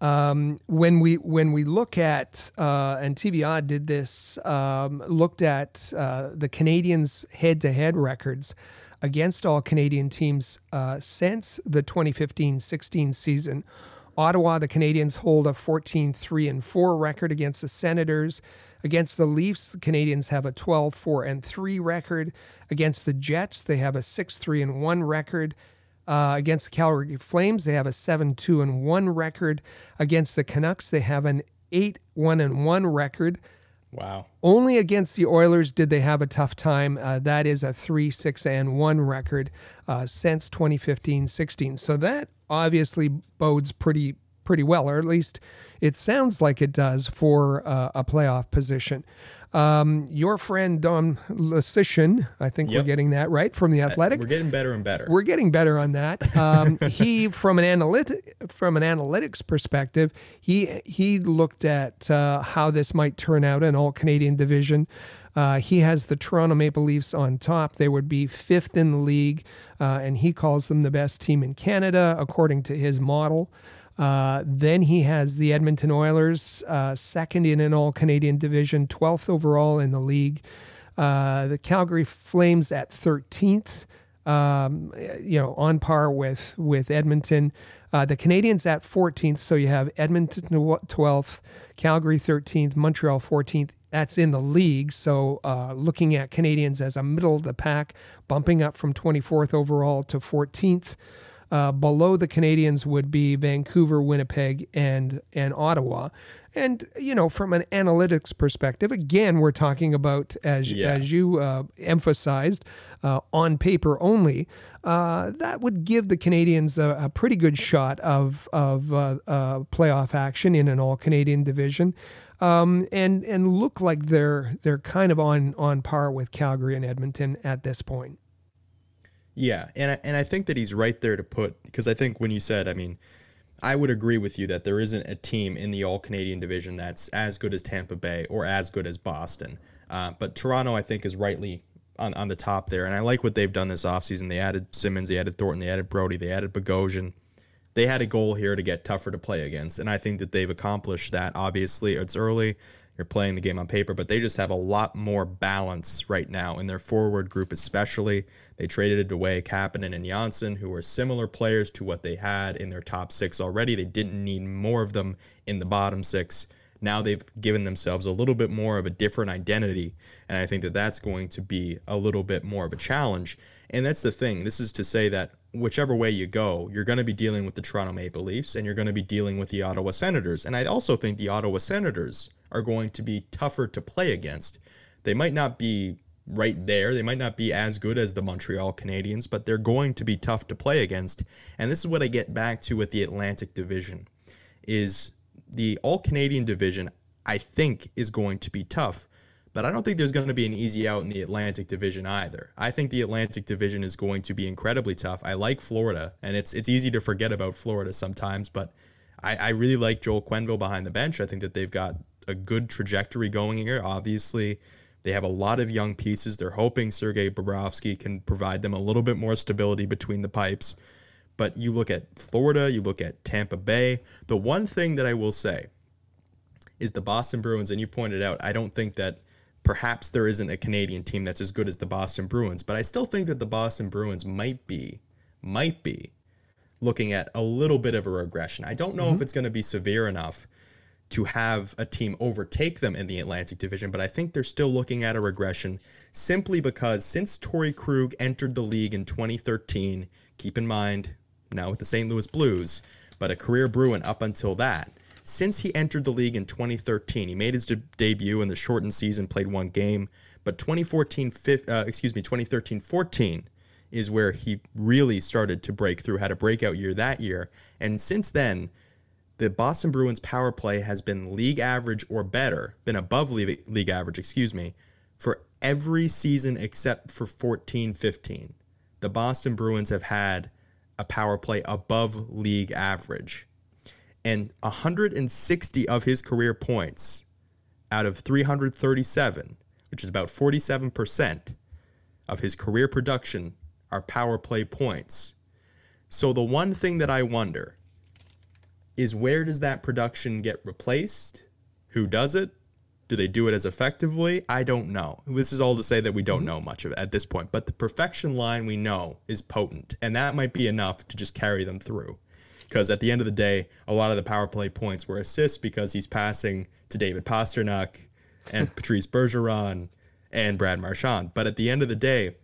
Um, when we when we look at uh, and TVA did this, um, looked at uh, the Canadiens head to head records against all Canadian teams uh, since the 2015-16 season. Ottawa, the Canadiens hold a 14 3 and 4 record against the Senators. Against the Leafs, the Canadiens have a 12 4 and 3 record. Against the Jets, they have a 6 3 and 1 record. Uh, against the Calgary Flames, they have a 7 2 and 1 record. Against the Canucks, they have an 8 1 and 1 record. Wow. Only against the Oilers did they have a tough time. Uh, that is a 3 6 and 1 record uh, since 2015 16. So that obviously bodes pretty pretty well, or at least it sounds like it does for uh, a playoff position. Um, your friend Dom Luszczyszyn, I think we're getting that right from the Athletic. We're getting better and better. We're getting better on that. Um, he, from an analytic, from an analytics perspective, he he looked at uh, how this might turn out in all Canadian division. Uh, he has the Toronto Maple Leafs on top. They would be fifth in the league, uh, and he calls them the best team in Canada according to his model. Uh, then he has the Edmonton Oilers, uh, second in an all Canadian division, 12th overall in the league. Uh, the Calgary Flames at 13th, um, you know, on par with, with Edmonton. Uh, the Canadiens at 14th, so you have Edmonton 12th, Calgary 13th, Montreal 14th. That's in the league. So uh, looking at Canadiens as a middle of the pack, bumping up from 24th overall to 14th. Uh, below the Canadiens would be Vancouver, Winnipeg, and and Ottawa. And you know, from an analytics perspective, again, we're talking about as Yeah. as you uh, emphasized, uh, on paper only. Uh, that would give the Canadiens a, a pretty good shot of of uh, uh, playoff action in an All Canadian division, um, and and look like they're they're kind of on on par with Calgary and Edmonton at this point. Yeah, and I, and I think that he's right there to put because I think when you said, I mean, I would agree with you that there isn't a team in the All Canadian division that's as good as Tampa Bay or as good as Boston. Uh, but Toronto, I think, is rightly on, on the top there, and I like what they've done this offseason. They added Simmonds, they added Thornton, they added Brodie, they added Bogosian. They had a goal here to get tougher to play against, and I think that they've accomplished that. Obviously, it's early. You're playing the game on paper, but they just have a lot more balance right now in their forward group, especially. They traded away Kapanen and Johnsson, who were similar players to what they had in their top six already. They didn't need more of them in the bottom six. Now they've given themselves a little bit more of a different identity, and I think that that's going to be a little bit more of a challenge. And that's the thing. This is to say that whichever way you go, you're going to be dealing with the Toronto Maple Leafs and you're going to be dealing with the Ottawa Senators. And I also think the Ottawa Senators are going to be tougher to play against. They might not be right there. They might not be as good as the Montreal Canadiens, but they're going to be tough to play against. And this is what I get back to with the Atlantic Division is the All Canadian Division I think is going to be tough. But I don't think there's going to be an easy out in the Atlantic Division either. I think the Atlantic Division is going to be incredibly tough. I like Florida, and it's it's easy to forget about Florida sometimes, but I, I really like Joel Quenneville behind the bench. I think that they've got a good trajectory going here. Obviously, they have a lot of young pieces. They're hoping Sergei Bobrovsky can provide them a little bit more stability between the pipes. But you look at Florida, you look at Tampa Bay. The one thing that I will say is the Boston Bruins, and you pointed out, I don't think that perhaps there isn't a Canadian team that's as good as the Boston Bruins, but I still think that the Boston Bruins might be, might be looking at a little bit of a regression. I don't know mm-hmm. if it's going to be severe enough to have a team overtake them in the Atlantic Division, but I think they're still looking at a regression simply because since Torey Krug entered the league in 2013, keep in mind, now with the St. Louis Blues, but a career Bruin up until that. Since he entered the league in 2013, he made his de- debut in the shortened season, played one game, but 2014, uh, excuse me, 2013-14 is where he really started to break through, had a breakout year that year, and since then, the Boston Bruins power play has been league average or better, been above league, league average, excuse me, for every season except for 14 15. The Boston Bruins have had a power play above league average. And 160 of his career points out of 337, which is about 47% of his career production, are power play points. So the one thing that I wonder is where does that production get replaced? Who does it? Do they do it as effectively? I don't know. This is all to say that we don't mm-hmm. know much of it at this point, but the perfection line we know is potent, and that might be enough to just carry them through. Because at the end of the day, a lot of the power play points were assists because he's passing to David Pastrnak and Patrice Bergeron and Brad Marchand. But at the end of the day,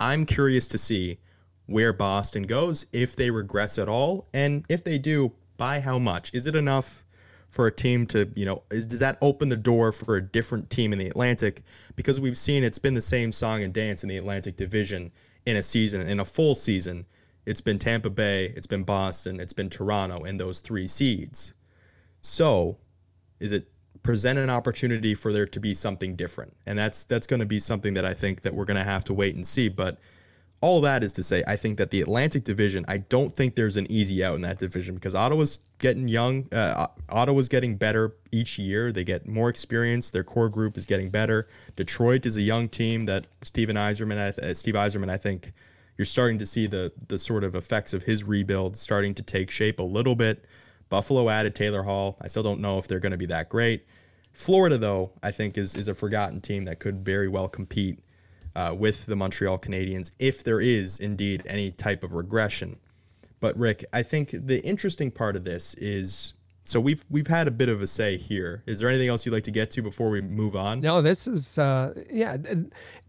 I'm curious to see where Boston goes, if they regress at all, and if they do, by how much? Is it enough for a team to, you know, is, does that open the door for a different team in the Atlantic? Because we've seen it's been the same song and dance in the Atlantic Division in a season, in a full season. It's been Tampa Bay, it's been Boston, it's been Toronto, and those three seeds. So, is it present an opportunity for there to be something different? And that's that's going to be something that I think that we're going to have to wait and see. But all that is to say, I think that the Atlantic Division, I don't think there's an easy out in that division because Ottawa's getting young. Uh, Ottawa's getting better each year. They get more experience. Their core group is getting better. Detroit is a young team that Steven Yzerman, uh, Steve Yzerman, I think you're starting to see the the sort of effects of his rebuild starting to take shape a little bit. Buffalo added Taylor Hall. I still don't know if they're going to be that great. Florida, though, I think is is a forgotten team that could very well compete uh, with the Montreal Canadiens if there is indeed any type of regression. But Rick, I think the interesting part of this is so we've we've had a bit of a say here. Is there anything else you'd like to get to before we move on? No, this is uh, yeah, yeah.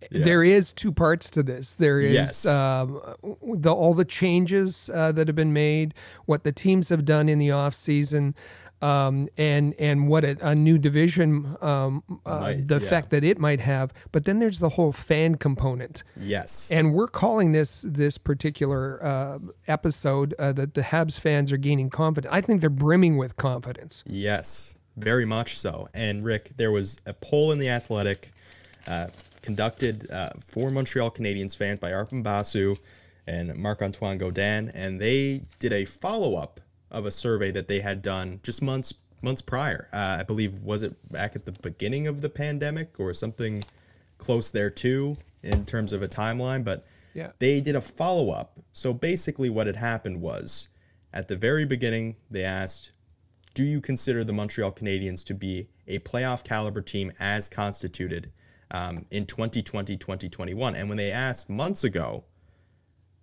There is two parts to this. There is yes. um, the all the changes uh, that have been made, what the teams have done in the off season um, and and what a, a new division, um, uh, might, the yeah. effect that it might have. But then there's the whole fan component. Yes. And we're calling this this particular uh, episode uh, that the Habs fans are gaining confidence. I think they're brimming with confidence. Yes, very much so. And Rick, there was a poll in the Athletic uh, conducted uh, for Montreal Canadiens fans by Arpon Basu and Marc Antoine Godin, and they did a follow up of a survey that they had done just months months prior. Uh, I believe was it back at the beginning of the pandemic or something close there too in terms of a timeline, but yeah. they did a follow up. So basically, what had happened was at the very beginning they asked, "Do you consider the Montreal Canadiens to be a playoff caliber team as constituted?" Um, in 2020 2021 and when they asked months ago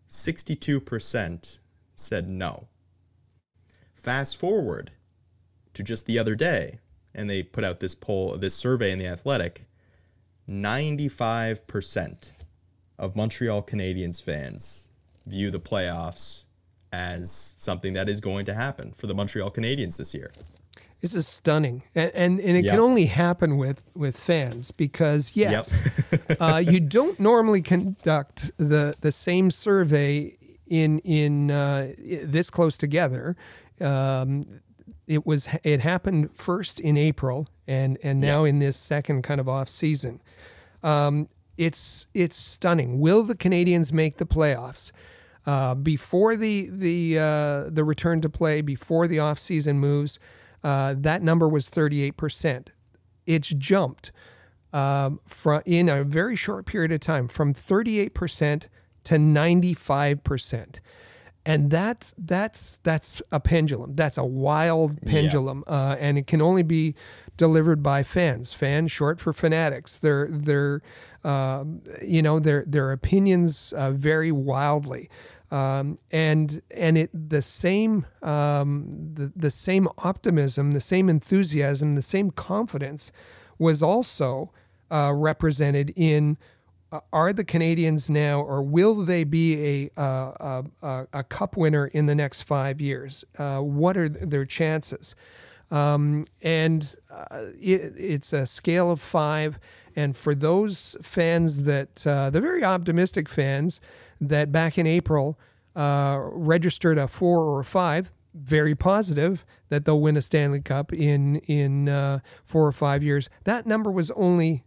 62% said no Fast forward to just the other day, and they put out this poll, this survey in the Athletic. 95% of Montreal Canadiens fans view the playoffs as something that is going to happen for the Montreal Canadiens this year. This is stunning, and and, and it yep. can only happen with with fans because yes, yep. uh, you don't normally conduct the the same survey in in uh, this close together. Um, it was it happened first in April and and now yeah. in this second kind of off season. Um, it's it's stunning. Will the Canadiens make the playoffs? Uh, before the the uh, the return to play, before the offseason moves, uh, that number was 38%. It's jumped um, from in a very short period of time from 38% to 95%. And that's that's that's a pendulum. That's a wild pendulum, yeah. uh, and it can only be delivered by fans. Fans, short for fanatics. Their their uh, you know their their opinions uh, vary wildly. Um, and and it the same um, the, the same optimism, the same enthusiasm, the same confidence was also uh, represented in uh, are the Canadiens now, or will they be a uh, a, a, cup winner in the next five years? Uh, what are their chances? Um, and uh, it, it's a scale of five. And for those fans that uh, the very optimistic fans that back in April uh, registered a four or a five, very positive that they'll win a Stanley Cup in in uh, four or five years. That number was only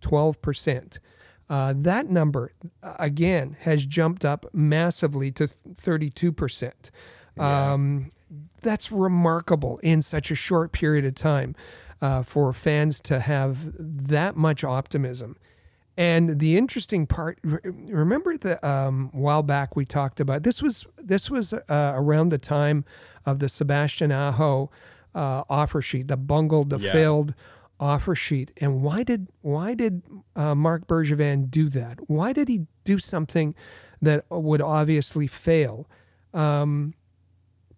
twelve percent. Uh, that number again has jumped up massively to thirty-two percent. Um, that's remarkable in such a short period of time uh, for fans to have that much optimism. And the interesting part, remember the um, while back we talked about this was this was uh, around the time of the Sebastian Aho uh, offer sheet, the bungled, the yeah. failed offer sheet. And why did why did uh, Marc Bergevin do that? Why did he do something that would obviously fail? Um,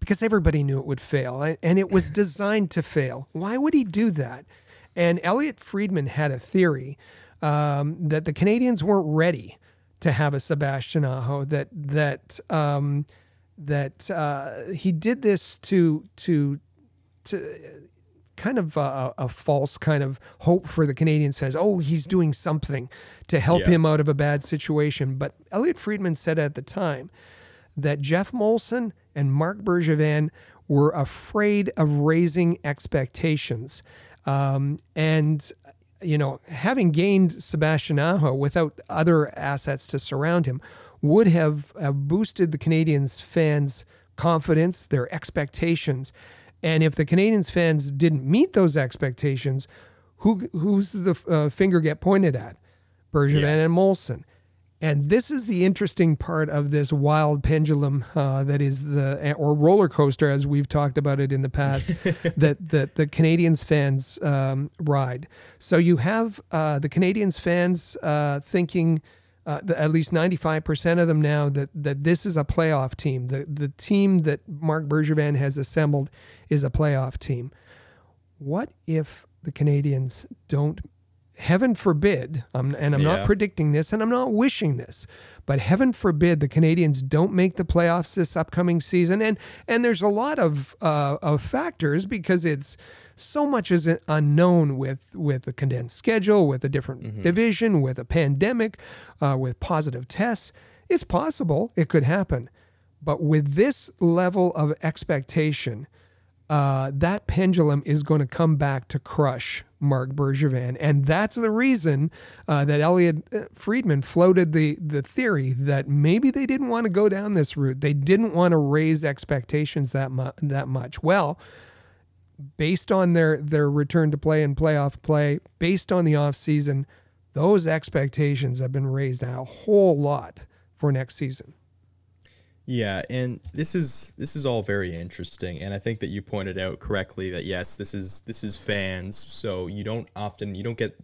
because everybody knew it would fail, and it was designed to fail. Why would he do that? And Elliotte Friedman had a theory um, that the Canadiens weren't ready to have a Sebastian Aho. That that um, that uh, he did this to to to kind of a, a, false kind of hope for the Canadiens fans. Oh, he's doing something to help yeah. him out of a bad situation. But Elliotte Friedman said at the time that Geoff Molson and Marc Bergevin were afraid of raising expectations. Um, and you know, having gained Sebastian Aho without other assets to surround him would have, have boosted the Canadiens fans' confidence, their expectations. And if the Canadiens fans didn't meet those expectations, who who's the uh, finger get pointed at? Bergevin yeah. and Molson. And this is the interesting part of this wild pendulum uh, that is the or roller coaster, as we've talked about it in the past, that that the Canadiens fans um, ride. So you have uh, the Canadiens fans uh, thinking. Uh, at least 95% of them now that, that this is a playoff team. The, the team that Marc Bergevin has assembled is a playoff team. What if the Canadiens don't heaven forbid, um, and I'm yeah. not predicting this and I'm not wishing this, but heaven forbid the Canadiens don't make the playoffs this upcoming season. And and there's a lot of uh, of factors because it's so much is unknown with with a condensed schedule, with a different mm-hmm. division, with a pandemic, uh, with positive tests. It's possible it could happen, but with this level of expectation uh, that pendulum is going to come back to crush Marc Bergevin. And that's the reason uh, that Elliotte uh, Friedman floated the, the theory that maybe they didn't want to go down this route. They didn't want to raise expectations that, mu- that much. Well, based on their, their return to play and playoff play, based on the offseason, those expectations have been raised a whole lot for next season. Yeah, and this is this is all very interesting, and I think that you pointed out correctly that yes, this is this is fans, so you don't often you don't get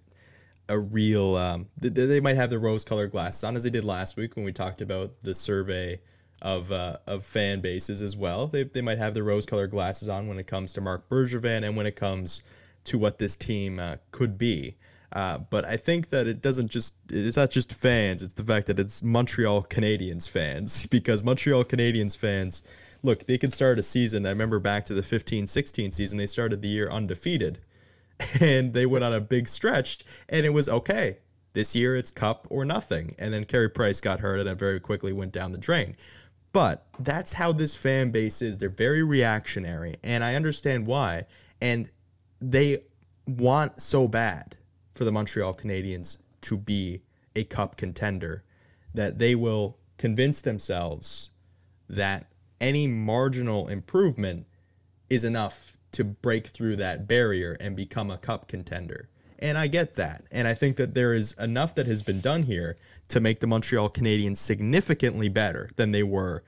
a real. Um, they, might have the rose-colored glasses on as they did last week when we talked about the survey of uh, of fan bases as well. They they might have the rose-colored glasses on when it comes to Marc Bergevin and when it comes to what this team uh, could be. Uh, but I think that it doesn't just, it's not just fans, it's the fact that it's Montreal Canadiens fans because Montreal Canadiens fans, look, they could start a season. I remember back to the 15 16 season, they started the year undefeated and they went on a big stretch and it was okay. This year it's cup or nothing. And then Carey Price got hurt and it very quickly went down the drain. But that's how this fan base is. They're very reactionary and I understand why. And they want so bad for the Montreal Canadiens to be a cup contender, that they will convince themselves that any marginal improvement is enough to break through that barrier and become a cup contender. And I get that. And I think that there is enough that has been done here to make the Montreal Canadiens significantly better than they were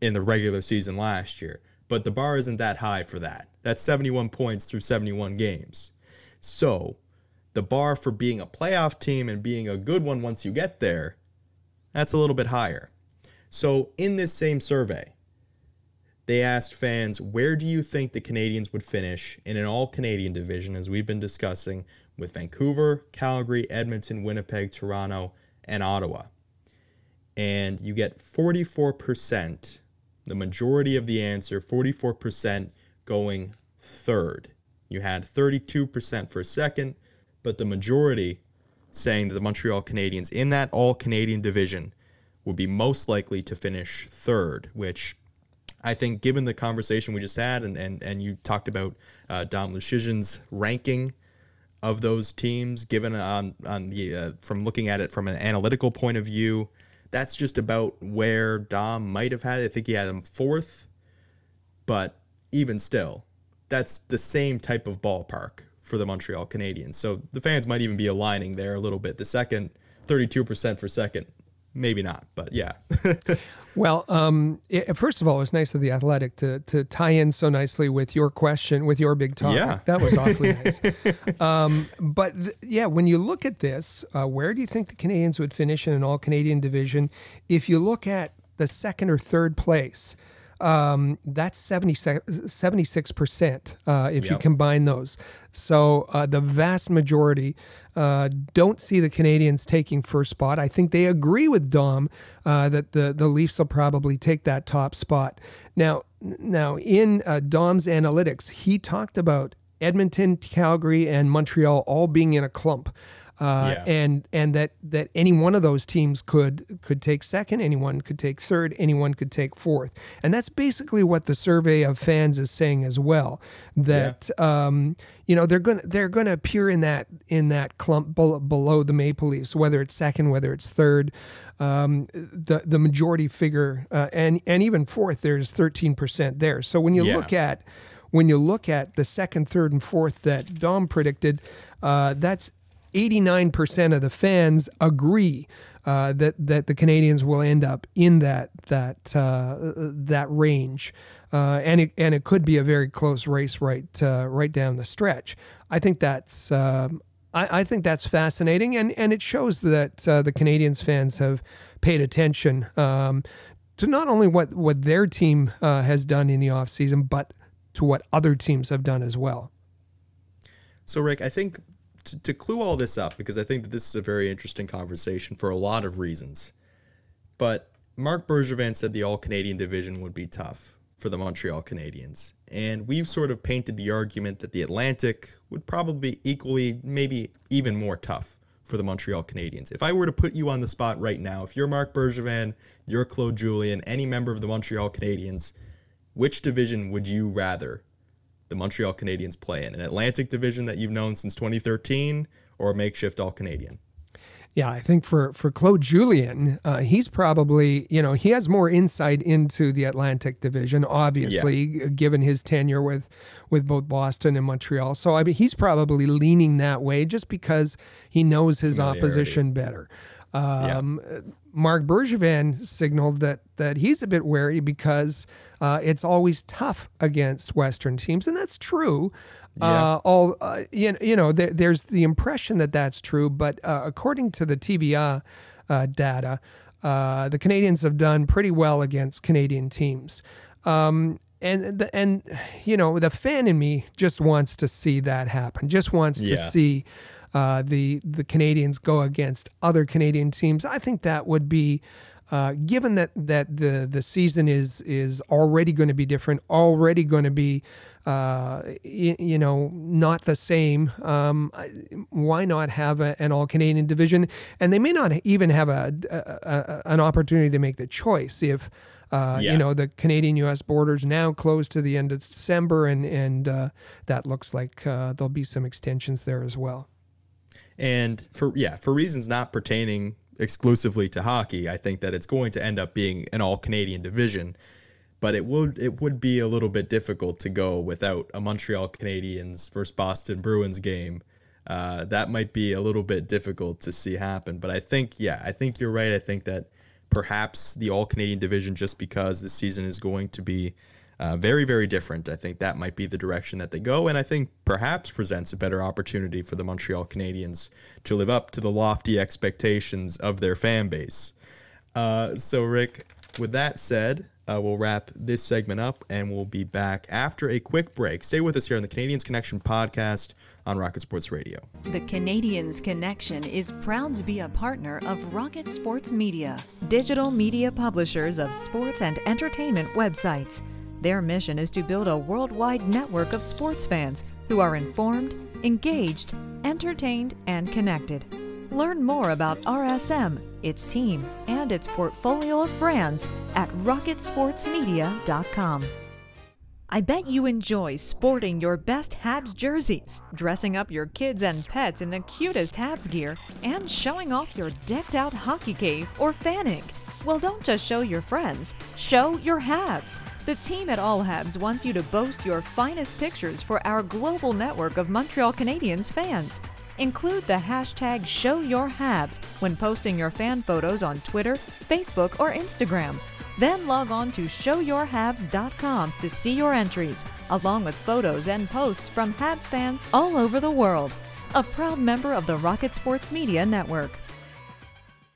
in the regular season last year. But the bar isn't that high for that. That's 71 points through 71 games. So the bar for being a playoff team and being a good one once you get there, that's a little bit higher. So in this same survey, they asked fans, where do you think the Canadiens would finish in an all Canadian division, as we've been discussing, with Vancouver, Calgary, Edmonton, Winnipeg, Toronto, and Ottawa? And you get 44%, the majority of the answer, 44% going third. You had 32% for second, but the majority saying that the Montreal Canadiens in that all Canadian division would be most likely to finish third, which I think, given the conversation we just had, and and, and you talked about uh, Dom Luszczyszyn's ranking of those teams, given on on the uh, from looking at it from an analytical point of view, that's just about where Dom might have had. I think he had him fourth, but even still, that's the same type of ballpark for the Montreal Canadiens. So the fans might even be aligning there a little bit. The second, 32% for second, maybe not, but yeah. Well, um, it, first of all, it was nice of the Athletic to to tie in so nicely with your question, with your big topic. Yeah. that was awfully nice. Um, but th- yeah, when you look at this, uh, where do you think the Canadiens would finish in an All Canadian division? If you look at the second or third place, um, that's 76 percent uh, if you combine those. So uh, the vast majority uh, don't see the Canadiens taking first spot. I think they agree with Dom uh, that the the Leafs will probably take that top spot. Now, now in uh, Dom's analytics, he talked about Edmonton, Calgary, and Montreal all being in a clump. Uh, Yeah. and and that that any one of those teams could could take second, anyone could take third, anyone could take fourth, and that's basically what the survey of fans is saying as well. That um, you know they're gonna they're gonna appear in that in that clump bel- below the Maple Leafs, whether it's second, whether it's third. Um, the the majority figure uh, and and even fourth, there's thirteen percent there. So when you Yeah. look at when you look at the second, third, and fourth that Dom predicted, uh, that's 89% of the fans agree uh, that that the Canadiens will end up in that that uh, that range, uh, and it and it could be a very close race right uh, right down the stretch. I think that's. um I, I think that's fascinating, and, and it shows that uh, the Canadiens fans have paid attention um, to not only what, what their team uh, has done in the offseason, but to what other teams have done as well. So, Rick, I think to, to clue all this up, because I think that this is a very interesting conversation for a lot of reasons. But Marc Bergevin said the All Canadian division would be tough for the Montreal Canadiens. And we've sort of painted the argument that the Atlantic would probably be equally, maybe even more tough for the Montreal Canadiens. If I were to put you on the spot right now, if you're Marc Bergevin, you're Claude Julien, any member of the Montreal Canadiens, which division would you rather the Montreal Canadiens play in? An Atlantic division that you've known since 2013 or a makeshift all Canadian? Yeah, I think for for Claude Julien, uh, he's probably you know he has more insight into the Atlantic Division, obviously, g- given his tenure with with both Boston and Montreal. So I mean, he's probably leaning that way just because he knows his opposition better. Um, Marc Bergevin signaled that that he's a bit wary because uh, it's always tough against Western teams, and that's true. Uh, all uh, you, you know, there, there's the impression that that's true, but uh, according to the TVA uh, data, uh, the Canadiens have done pretty well against Canadian teams. Um, and the, and you know the fan in me just wants to see that happen. Just wants to see uh, the the Canadiens go against other Canadian teams. I think that would be. Uh, given that that the the season is is already going to be different, already going to be, uh, y- you know, not the same. Um, why not have a, an all Canadian division? And they may not even have a, a, a an opportunity to make the choice if. Uh, Yeah. You know the Canadian-U.S. borders now closed to the end of December, and and uh, that looks like uh, there'll be some extensions there as well. And for yeah, for reasons not pertaining exclusively to hockey. I think that it's going to end up being an all Canadian division, but it would it would be a little bit difficult to go without a Montreal Canadiens versus Boston Bruins game. Uh, that might be a little bit difficult to see happen, but I think yeah, I think you're right. I think that perhaps the all Canadian division, just because this season is going to be uh, very, very different. I think that might be the direction that they go, and I think perhaps presents a better opportunity for the Montreal Canadiens to live up to the lofty expectations of their fan base. Uh, so, Rick, with that said, uh, we'll wrap this segment up and we'll be back after a quick break. Stay with us here on the Canadiens Connection podcast on Rocket Sports Radio. The Canadiens Connection is proud to be a partner of Rocket Sports Media, digital media publishers of sports and entertainment websites. Their mission is to build a worldwide network of sports fans who are informed, engaged, entertained, and connected. Learn more about RSM, its team, and its portfolio of brands at rocketsportsmedia.com. I bet you enjoy sporting your best Habs jerseys, dressing up your kids and pets in the cutest Habs gear, and showing off your decked out hockey cave or fanning. Well, don't just show your friends, show your Habs. The team at All Habs wants you to boast your finest pictures for our global network of Montreal Canadiens fans. Include the hashtag ShowYourHabs when posting your fan photos on Twitter, Facebook, or Instagram. Then log on to showyourhabs.com to see your entries, along with photos and posts from Habs fans all over the world. A proud member of the Rocket Sports Media Network.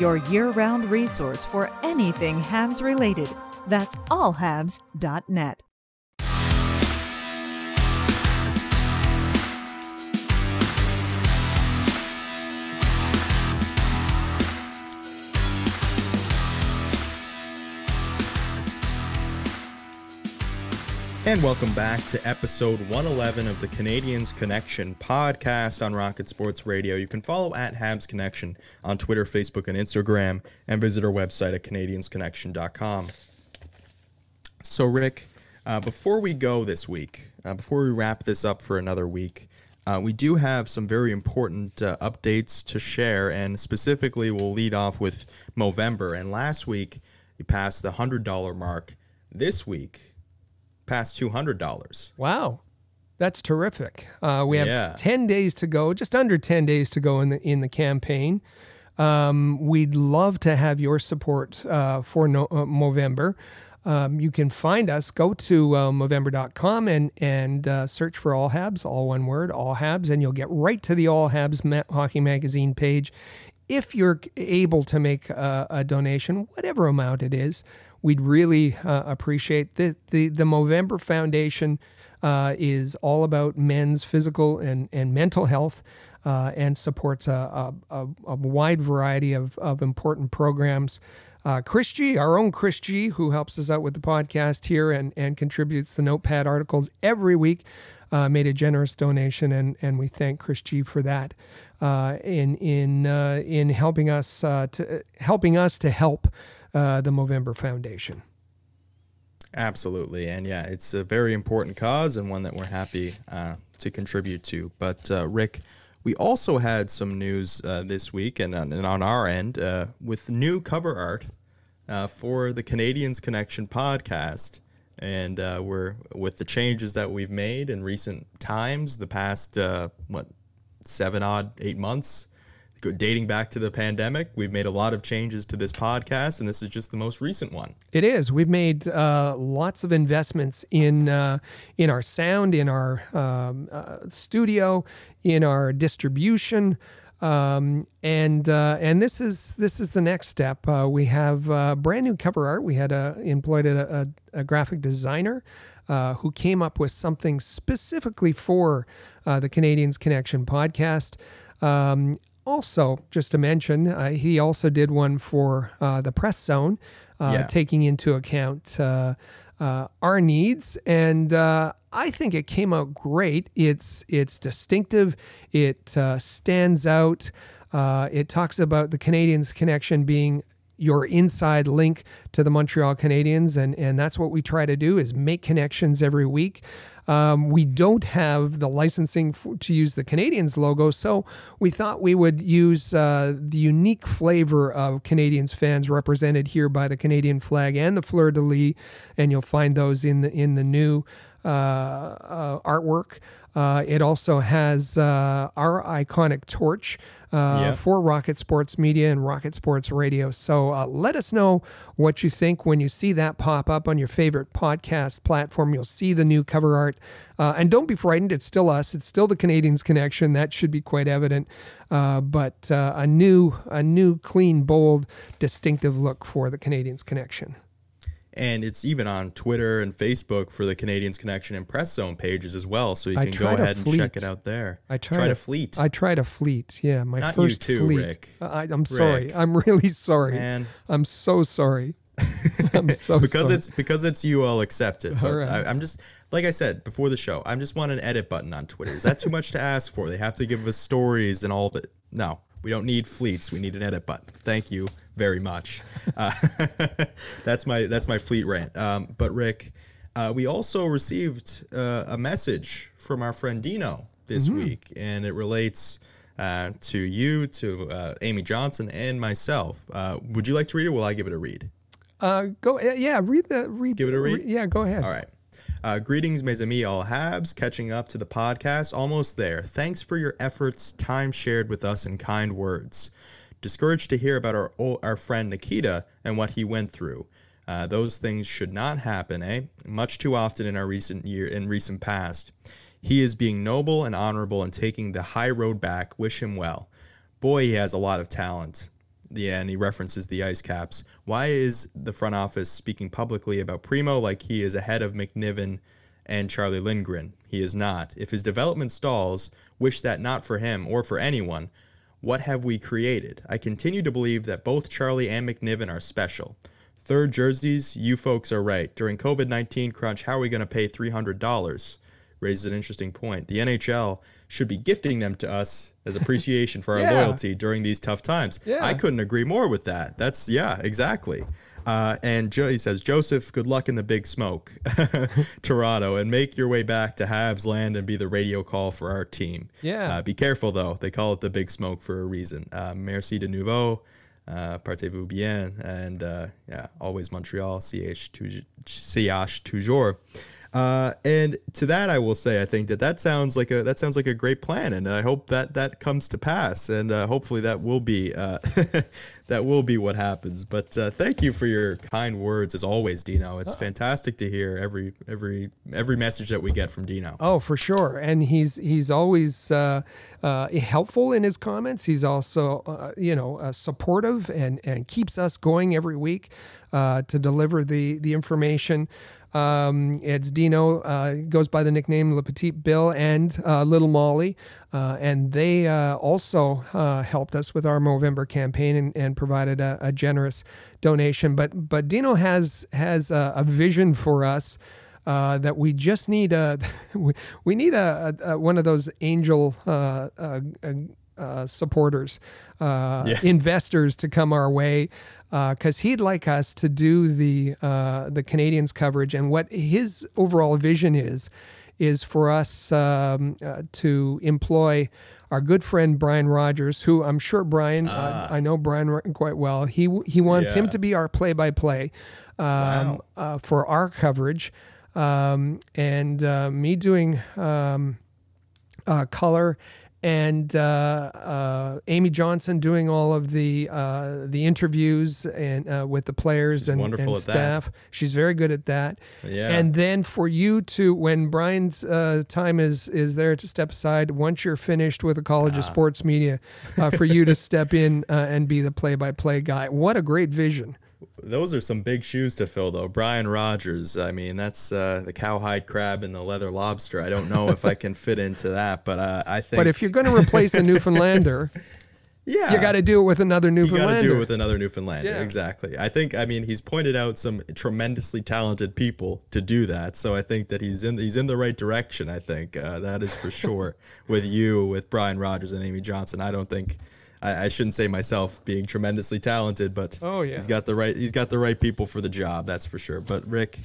your year round resource for anything Habs related. That's allhabs.net. And welcome back to episode 111 of the Canadiens Connection podcast on Rocket Sports Radio. You can follow at Habs Connection on Twitter, Facebook, and Instagram, and visit our website at CanadiensConnection.com. So, Rick, uh, before we go this week, uh, before we wrap this up for another week, uh, we do have some very important uh, updates to share, and specifically, we'll lead off with Movember. And last week, we passed the $100 mark. This week, past two hundred dollars. Wow, that's terrific. Uh, we have Yeah. ten days to go, just under ten days to go in the in the campaign. Um, we'd love to have your support uh, for no, uh, Movember. Um, you can find us. Go to uh, Movember.com and and uh, search for All Habs, all one word, All Habs, and you'll get right to the All Habs Ma- Hockey Magazine page. If you're able to make a, a donation, whatever amount it is, we'd really uh, appreciate the the the Movember Foundation uh, is all about men's physical and and mental health. Uh, and supports a, a, a, a wide variety of, of important programs. Uh, Chris G, our own Chris G, who helps us out with the podcast here and, and contributes the notepad articles every week, uh, made a generous donation, and, and we thank Chris G for that uh, in in uh, in helping us uh, to helping us to help uh, the Movember Foundation. Absolutely, and yeah, it's a very important cause and one that we're happy uh, to contribute to. But uh, Rick, we also had some news uh, this week, and on, and on our end, uh, with new cover art uh, for the Canadiens Connection podcast. And we're with the changes that we've made in recent times, the past what seven odd eight months, dating back to the pandemic. We've made a lot of changes to this podcast, and this is just the most recent one. It is. We've made uh, lots of investments in uh, in our sound, in our um, uh, studio, in our distribution. Um, and uh, and this is this is the next step. Uh, we have uh, brand new cover art. We had a, employed a, a, a graphic designer uh, who came up with something specifically for uh, the Canadiens Connection podcast. Um, also, just to mention, uh, he also did one for the Press Zone, Yeah. taking into account our needs and I think it came out great. It's it's distinctive. It uh, stands out. Uh, it talks about the Canadiens connection being your inside link to the Montreal Canadiens, and and that's what we try to do is make connections every week. Um, we don't have the licensing to use the Canadiens logo, so we thought we would use uh, the unique flavor of Canadiens fans represented here by the Canadian flag and the fleur de lis, and you'll find those in the in the new uh, uh, artwork. Uh, it also has uh, our iconic torch uh, for Rocket Sports Media and Rocket Sports Radio. So uh, let us know what you think when you see that pop up on your favorite podcast platform. You'll see the new cover art. Uh, and don't be frightened, it's still us. It's still the Canadiens connection. That should be quite evident. Uh, but uh, a new, a new, clean, bold, distinctive look for the Canadiens connection. And it's even on Twitter and Facebook for the Canadiens Connection and Press Zone pages as well. So you can go ahead and check it out there. I try, to fleet. I try to fleet. Yeah, my Not you first too, fleet. Rick. Uh, I, I'm sorry. I'm really sorry. Man. I'm so sorry. I'm so because sorry. it's because it's you, I'll accept it. But All right. I, I'm just like I said before the show. I'm just want an edit button on Twitter. Is that too much to ask for? They have to give us stories and all of it. No, we don't need fleets. We need an edit button. Thank you very much. Uh, that's my that's my fleet rant. Um, but Rick, uh, we also received uh, a message from our friend Dino this Mm-hmm. week, and it relates. Uh, to you, to uh, Amy Johnson, and myself. Uh, would you like to read it? Will I give it a read? uh, go. uh, Yeah, read the read. Give it a read? re- yeah, go ahead. All right. Uh, greetings, mes amis, all Habs. Catching up to the podcast. Almost there. Thanks for your efforts, time shared with us, and kind words. Discouraged to hear about our our friend Nikita and what he went through. Uh, those things should not happen, eh? Much too often in our recent year, in recent past. He is being noble and honorable and taking the high road back. Wish him well. Boy, he has a lot of talent. Yeah, and he references the ice caps. Why is the front office speaking publicly about Primeau like he is ahead of McNiven and Charlie Lindgren? He is not. If his development stalls, wish that not for him or for anyone. What have we created? I continue to believe that both Charlie and McNiven are special. Third jerseys, you folks are right. During COVID 19 crunch, how are we going to pay $300? Raises an interesting point. The NHL should be gifting them to us as appreciation for our Yeah. loyalty during these tough times. Yeah. I couldn't agree more with that. That's, yeah, exactly. Uh, and jo- he says, Joseph, good luck in the big smoke, Toronto, and make your way back to Habs land and be the radio call for our team. Yeah. Uh, be careful, though. They call it the big smoke for a reason. Uh, merci de nouveau. Uh, Partez-vous bien. And uh, yeah, always Montreal, CH, CH toujours. Uh, and to that, I will say, I think that that sounds like a that sounds like a great plan, and I hope that that comes to pass, and uh, hopefully that will be uh, that will be what happens. But uh, thank you for your kind words, as always, Dino. It's fantastic to hear every every every message that we get from Dino. Oh, for sure, and he's he's always uh, uh, helpful in his comments. He's also uh, you know uh, supportive and and keeps us going every week uh, to deliver the the information. Um, it's Dino uh, goes by the nickname Le Petit Bill and uh, Little Molly, uh, and they uh, also uh, helped us with our Movember campaign and, and provided a, a generous donation. But but Dino has has a, a vision for us uh, that we just need a we, we need a, a, a one of those angel uh, uh, uh, uh, supporters, uh, Yeah. investors to come our way because he'd like us to do the uh, the Canadiens coverage and what his overall vision is is for us um, uh, to employ our good friend Brian Rogers, who I'm sure Brian, uh, I know Brian quite well. He he wants him to be our play-by-play um, Wow. uh, for our coverage, um, and uh, me doing um, uh, color and uh, uh, Amy Johnson doing all of the uh, the interviews and uh, with the players She's and, wonderful and at that. staff. She's very good at that. Yeah. And then for you to, when Brian's uh, time is is there to step aside, once you're finished with the College Ah. of Sports Media, uh, for you to step in uh, and be the play-by-play guy. What a great vision! Those are some big shoes to fill, though. Brian Rogers. I mean, that's uh, the cowhide crab and the leather lobster. I don't know if I can fit into that, but uh, I think. But if you're going to replace a Newfoundlander, yeah, you got to do it with another Newfoundland. You got to do it with another Newfoundlander. Yeah. Exactly. I think. I mean, he's pointed out some tremendously talented people to do that. So I think that he's in. He's in the right direction. I think uh, that is for sure. with you, with Brian Rogers and Amy Johnson, I don't think. I, I shouldn't say myself being tremendously talented, but Oh, yeah. he's got the right. He's got the right people for the job. That's for sure. But Rick.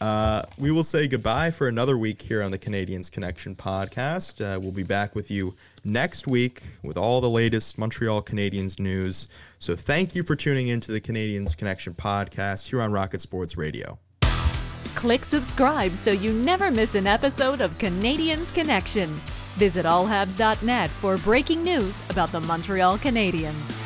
Uh, we will say goodbye for another week here on the Canadiens Connection podcast. Uh, we'll be back with you next week with all the latest Montreal Canadiens news. So thank you for tuning in to the Canadiens Connection podcast here on Rocket Sports Radio. Click subscribe so you never miss an episode of Canadiens Connection. Visit allhabs.net for breaking news about the Montreal Canadiens.